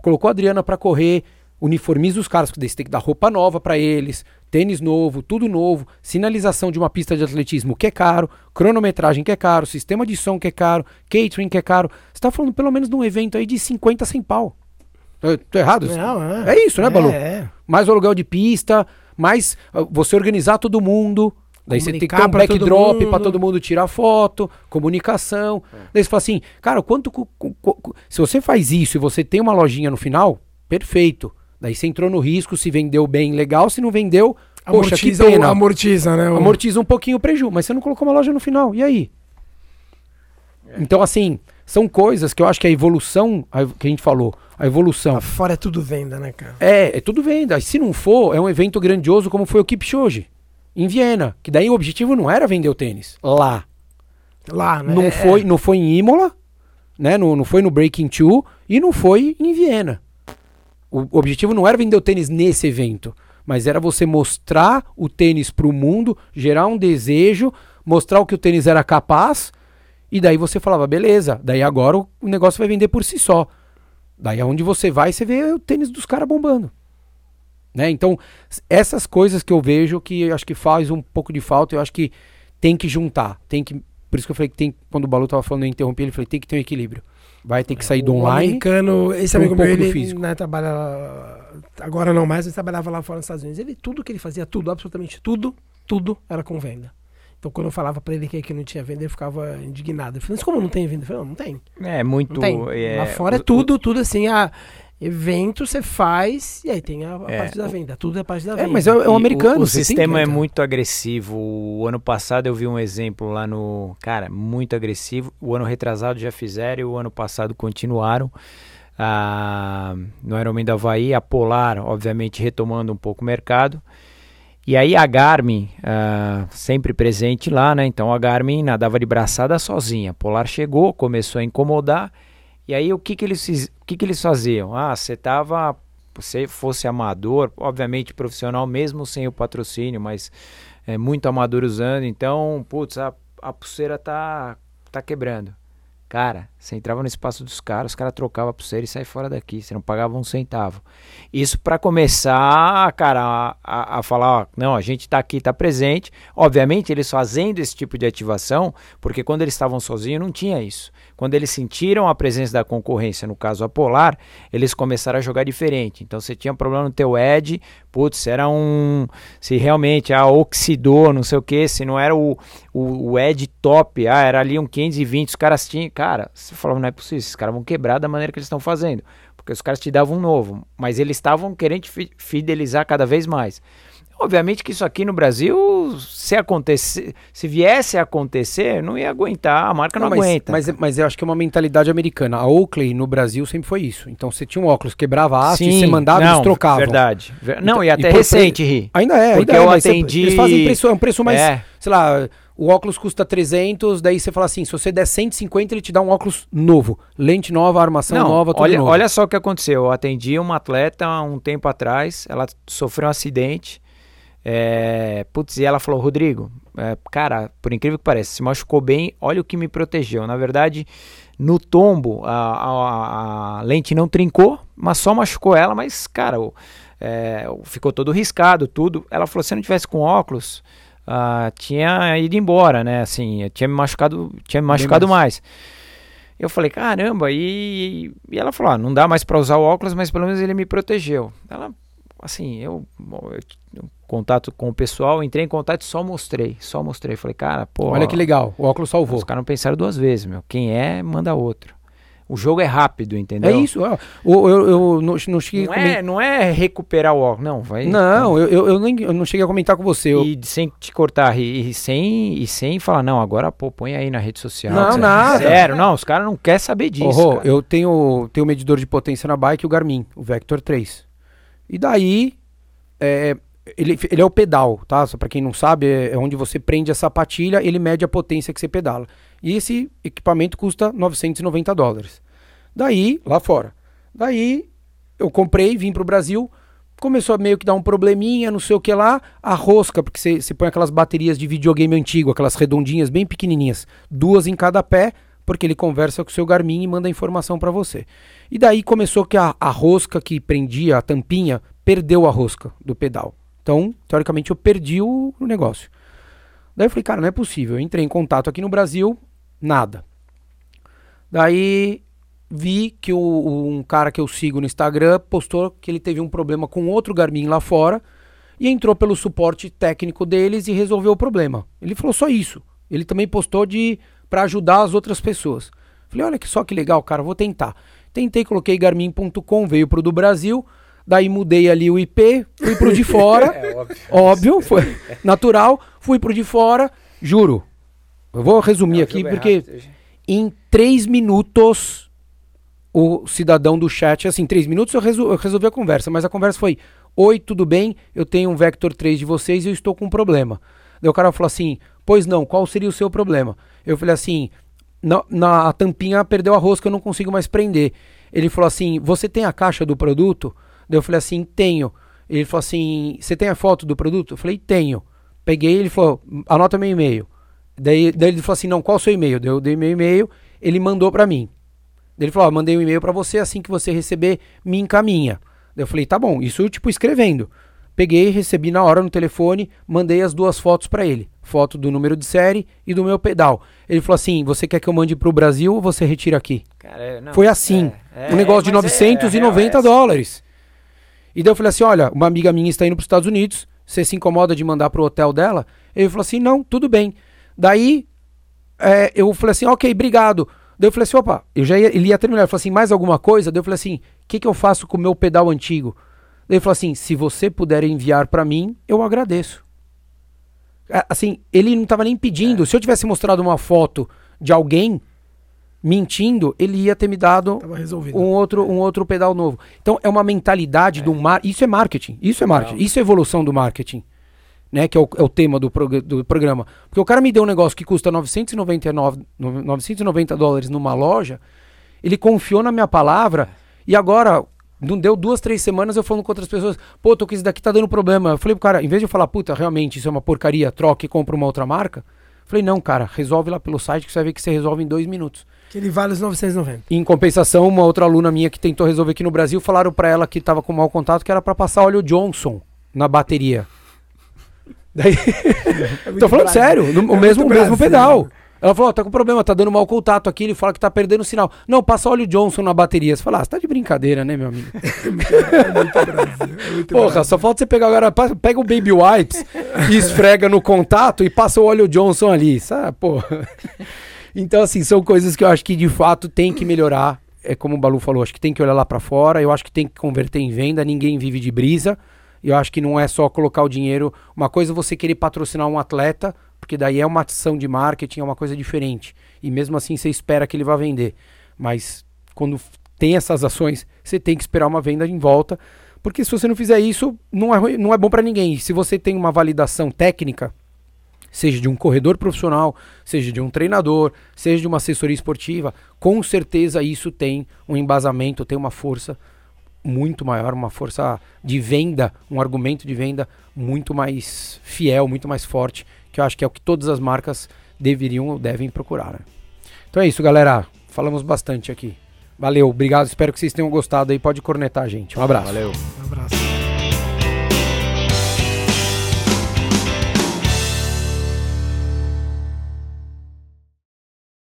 colocou a Adriana para correr, uniformiza os caras, porque você tem que dar roupa nova para eles, tênis novo, tudo novo, sinalização de uma pista de atletismo que é caro, cronometragem que é caro, sistema de som que é caro, catering que é caro. Você tá falando pelo menos de um evento aí de 50, 100 pau. Eu tô errado? Não, é. é isso, né, Balu? É, é. Mais aluguel de pista, mais uh, você organizar todo mundo. Daí você tem que ter um backdrop para todo mundo tirar foto, comunicação. É. Daí você fala assim, cara, quanto. Se você faz isso e você tem uma lojinha no final, perfeito. Daí você entrou no risco, se vendeu bem, legal, se não vendeu, amortiza, poxa, que pena. Amortiza, né? O... Amortiza um pouquinho o prejuízo, mas você não colocou uma loja no final, e aí? É. Então, assim, são coisas que eu acho que a evolução, a, que a gente falou, a evolução. Lá fora é tudo venda, né, cara? É, é tudo venda. Se não for, é um evento grandioso como foi o Kipchoge, em Viena. Que daí o objetivo não era vender o tênis lá. Lá, né? Não, é. foi, não foi em Imola, né? Não, não foi no Breaking Two e não foi em Viena. O, o objetivo não era vender o tênis nesse evento, mas era você mostrar o tênis para o mundo, gerar um desejo, mostrar o que o tênis era capaz, e daí você falava, beleza, daí agora o negócio vai vender por si só. Daí aonde você vai, você vê o tênis dos caras bombando. Né? Então, essas coisas que eu vejo que eu acho que faz um pouco de falta, eu acho que tem que juntar. Tem que. Por isso que eu falei que tem. Quando o Balu tava falando, eu interrompi ele, falei, tem que ter um equilíbrio. Vai ter que sair do online. americano, esse amigo um meu, ele físico. Né, trabalha. Agora não mais, ele trabalhava lá fora nos Estados Unidos. Ele, tudo que ele fazia, tudo, absolutamente tudo, tudo era com venda. Então, quando eu falava pra ele que aqui não tinha venda, ele ficava indignado. Eu falei, mas como não tem venda? Eu falei, não, não tem. É, muito. Não tem. É, Lá fora é tudo, tudo assim, a evento você faz e aí tem a, a é, parte da venda. Tudo é a parte da é, venda. É, mas é, é um americano. O, o sistema é muito agressivo. O ano passado eu vi um exemplo lá no. Cara, muito agressivo. O ano retrasado já fizeram e o ano passado continuaram. Ah, no Ironman da Havaí, a Polar, obviamente, retomando um pouco o mercado. E aí a Garmin, uh, sempre presente lá, né? Então a Garmin nadava de braçada sozinha. Polar chegou, começou a incomodar. E aí o que, que, eles, o que, que eles faziam? Ah, você tava. Você fosse amador, obviamente profissional, mesmo sem o patrocínio, mas é, muito amador usando. Então, putz, a, a pulseira tá, tá quebrando. Cara, você entrava no espaço dos caras, os caras trocavam a pulseira e saia fora daqui. Você não pagava um centavo. Isso para começar, cara, a, a, falar, ó, não, a gente tá aqui, tá presente. Obviamente, eles fazendo esse tipo de ativação, porque quando eles estavam sozinhos não tinha isso. Quando eles sentiram a presença da concorrência, no caso a Polar, eles começaram a jogar diferente. Então você tinha um problema no teu Edge, putz, era um. Se realmente a ah, oxidou, não sei o que, se não era o, o, o Edge top, ah, era ali um 520, os caras tinham. Cara, você falava, não é possível, esses caras vão quebrar da maneira que eles estão fazendo. Porque os caras te davam um novo, mas eles estavam querendo fidelizar cada vez mais. Obviamente que isso aqui no Brasil, se acontecer, se viesse a acontecer, não ia aguentar, a marca não, não mas, aguenta. Mas, mas eu acho que é uma mentalidade americana. A Oakley no Brasil sempre foi isso. Então você tinha um óculos, quebrava a haste, você mandava e eles trocavam. Verdade. Não, então, e até e recente, Ri. Ainda é, porque ainda eu é, atendi. Eles fazem preço, é um preço mais, é. sei lá, o óculos custa 300, daí você fala assim, se você der 150, ele te dá um óculos novo. Lente nova, armação Não, nova, tudo olha, novo. Olha só o que aconteceu. Eu atendi uma atleta um tempo atrás, ela sofreu um acidente. É, putz, e ela falou, Rodrigo, é, cara, por incrível que pareça, se machucou bem, olha o que me protegeu. Na verdade, no tombo, a, a, a lente não trincou, mas só machucou ela, mas, cara, é, ficou todo riscado, tudo. Ela falou, se não tivesse com óculos, uh, tinha ido embora, né? Assim, tinha me machucado, tinha me machucado mais. Eu falei, caramba, e, e ela falou, ah, não dá mais para usar o óculos, mas pelo menos ele me protegeu. Ela, assim, eu, eu, eu, contato com o pessoal, entrei em contato e só mostrei, só mostrei. Falei, cara, pô. Olha que legal, o óculos salvou. Os caras não pensaram duas vezes, meu. Quem é, manda outro. O jogo é rápido, entendeu? É isso. Eu, eu, eu não, não cheguei não é, não é recuperar o óculos, não. Vai, não, eu, eu, eu, nem, eu não cheguei a comentar com você. Eu... E sem te cortar, e, e, sem, e sem falar, não, agora pô, põe aí na rede social. Não, nada. Sério, não, os caras não querem saber disso. Oh, eu tenho, tenho medidor de potência na bike, o Garmin, o Vector 3. E daí, é, ele, ele é o pedal, tá? Só pra quem não sabe, é, é onde você prende a sapatilha, ele mede a potência que você pedala. E esse equipamento custa 990 dólares. Daí, lá fora. Daí, eu comprei, vim pro Brasil, começou a meio que dar um probleminha, não sei o que lá, a rosca, porque você põe aquelas baterias de videogame antigo, aquelas redondinhas bem pequenininhas, duas em cada pé, porque ele conversa com o seu Garmin e manda informação para você. E daí começou que a, a rosca que prendia a tampinha perdeu a rosca do pedal. Então, teoricamente, eu perdi o, o negócio. Daí eu falei, cara, não é possível. Eu entrei em contato aqui no Brasil, nada. Daí vi que o, um cara que eu sigo no Instagram postou que ele teve um problema com outro Garmin lá fora e entrou pelo suporte técnico deles e resolveu o problema. Ele falou só isso. Ele também postou de para ajudar as outras pessoas. Falei, olha que só que legal, cara, vou tentar. Tentei, coloquei garmin.com, veio pro do Brasil, daí mudei ali o IP, fui pro de fora. [laughs] é, óbvio. óbvio, [laughs] foi natural, fui pro de fora, juro. Eu vou resumir aqui porque em três minutos o cidadão do chat, assim, três minutos eu, resol eu resolvi a conversa, mas a conversa foi: Oi, tudo bem? Eu tenho um Vector 3 de vocês e eu estou com um problema. Daí o cara falou assim: Pois não, qual seria o seu problema? Eu falei assim: na, na a tampinha perdeu a rosca, eu não consigo mais prender. Ele falou assim: Você tem a caixa do produto? Daí eu falei assim: Tenho. Ele falou assim: Você tem a foto do produto? Eu falei: Tenho. Peguei, ele falou: Anota meu e-mail. Daí, daí ele falou assim: Não, qual o seu e-mail? Daí eu dei meu e-mail, ele mandou para mim. Ele falou: ó, mandei um e-mail para você, assim que você receber, me encaminha. Eu falei: tá bom, isso tipo escrevendo. Peguei, recebi na hora no telefone, mandei as duas fotos para ele. Foto do número de série e do meu pedal. Ele falou assim: você quer que eu mande pro Brasil ou você retira aqui? Cara, não, Foi assim. É, é, um negócio de 990 é, é, dólares. E daí eu falei assim: olha, uma amiga minha está indo para os Estados Unidos, você se incomoda de mandar pro hotel dela? Ele falou assim: não, tudo bem. Daí é, eu falei assim: ok, obrigado. Daí eu falei assim, opa, eu já ia, ele ia terminar. Ele falou assim, mais alguma coisa? Daí eu falei assim, o que, que eu faço com o meu pedal antigo? Daí ele falou assim, se você puder enviar para mim, eu agradeço. Assim, ele não estava nem pedindo. É. Se eu tivesse mostrado uma foto de alguém mentindo, ele ia ter me dado um outro, um outro pedal novo. Então é uma mentalidade é. do mar. Isso é marketing. Isso é marketing. Isso é evolução do marketing. né? Que é o, é o tema do, prog do programa. Porque o cara me deu um negócio que custa 999, 990 dólares numa loja, ele confiou na minha palavra e agora, não deu duas, três semanas eu falando com outras pessoas, pô, tô com isso daqui tá dando problema. Eu falei pro cara, em vez de eu falar, puta, realmente isso é uma porcaria, troca e compra uma outra marca, falei, não, cara, resolve lá pelo site que você vai ver que você resolve em dois minutos. Que ele vale os 990. Em compensação, uma outra aluna minha que tentou resolver aqui no Brasil, falaram para ela que tava com mau contato que era para passar óleo Johnson na bateria. Daí. [laughs] É Tô falando sério, no, é o mesmo, mesmo pedal. Ela falou, oh, tá com problema, tá dando mau contato aqui, ele fala que tá perdendo sinal. Não, passa óleo Johnson na bateria. Você fala, ah, você tá de brincadeira, né, meu amigo? [laughs] é muito Brasil, é muito Porra, Brasil. só falta você pegar agora, pega o Baby Wipes e esfrega no contato e passa o óleo Johnson ali, sabe? Porra. Então, assim, são coisas que eu acho que de fato tem que melhorar. É como o Balu falou, acho que tem que olhar lá para fora, eu acho que tem que converter em venda, ninguém vive de brisa. Eu acho que não é só colocar o dinheiro. Uma coisa é você querer patrocinar um atleta, porque daí é uma ação de marketing, é uma coisa diferente. E mesmo assim você espera que ele vá vender. Mas quando tem essas ações, você tem que esperar uma venda em volta. Porque se você não fizer isso, não é, não é bom para ninguém. E se você tem uma validação técnica, seja de um corredor profissional, seja de um treinador, seja de uma assessoria esportiva, com certeza isso tem um embasamento, tem uma força muito maior, uma força de venda, um argumento de venda muito mais fiel, muito mais forte, que eu acho que é o que todas as marcas deveriam ou devem procurar. Né? Então é isso, galera. Falamos bastante aqui. Valeu, obrigado. Espero que vocês tenham gostado aí. Pode cornetar a gente. Um abraço. Valeu. Um abraço.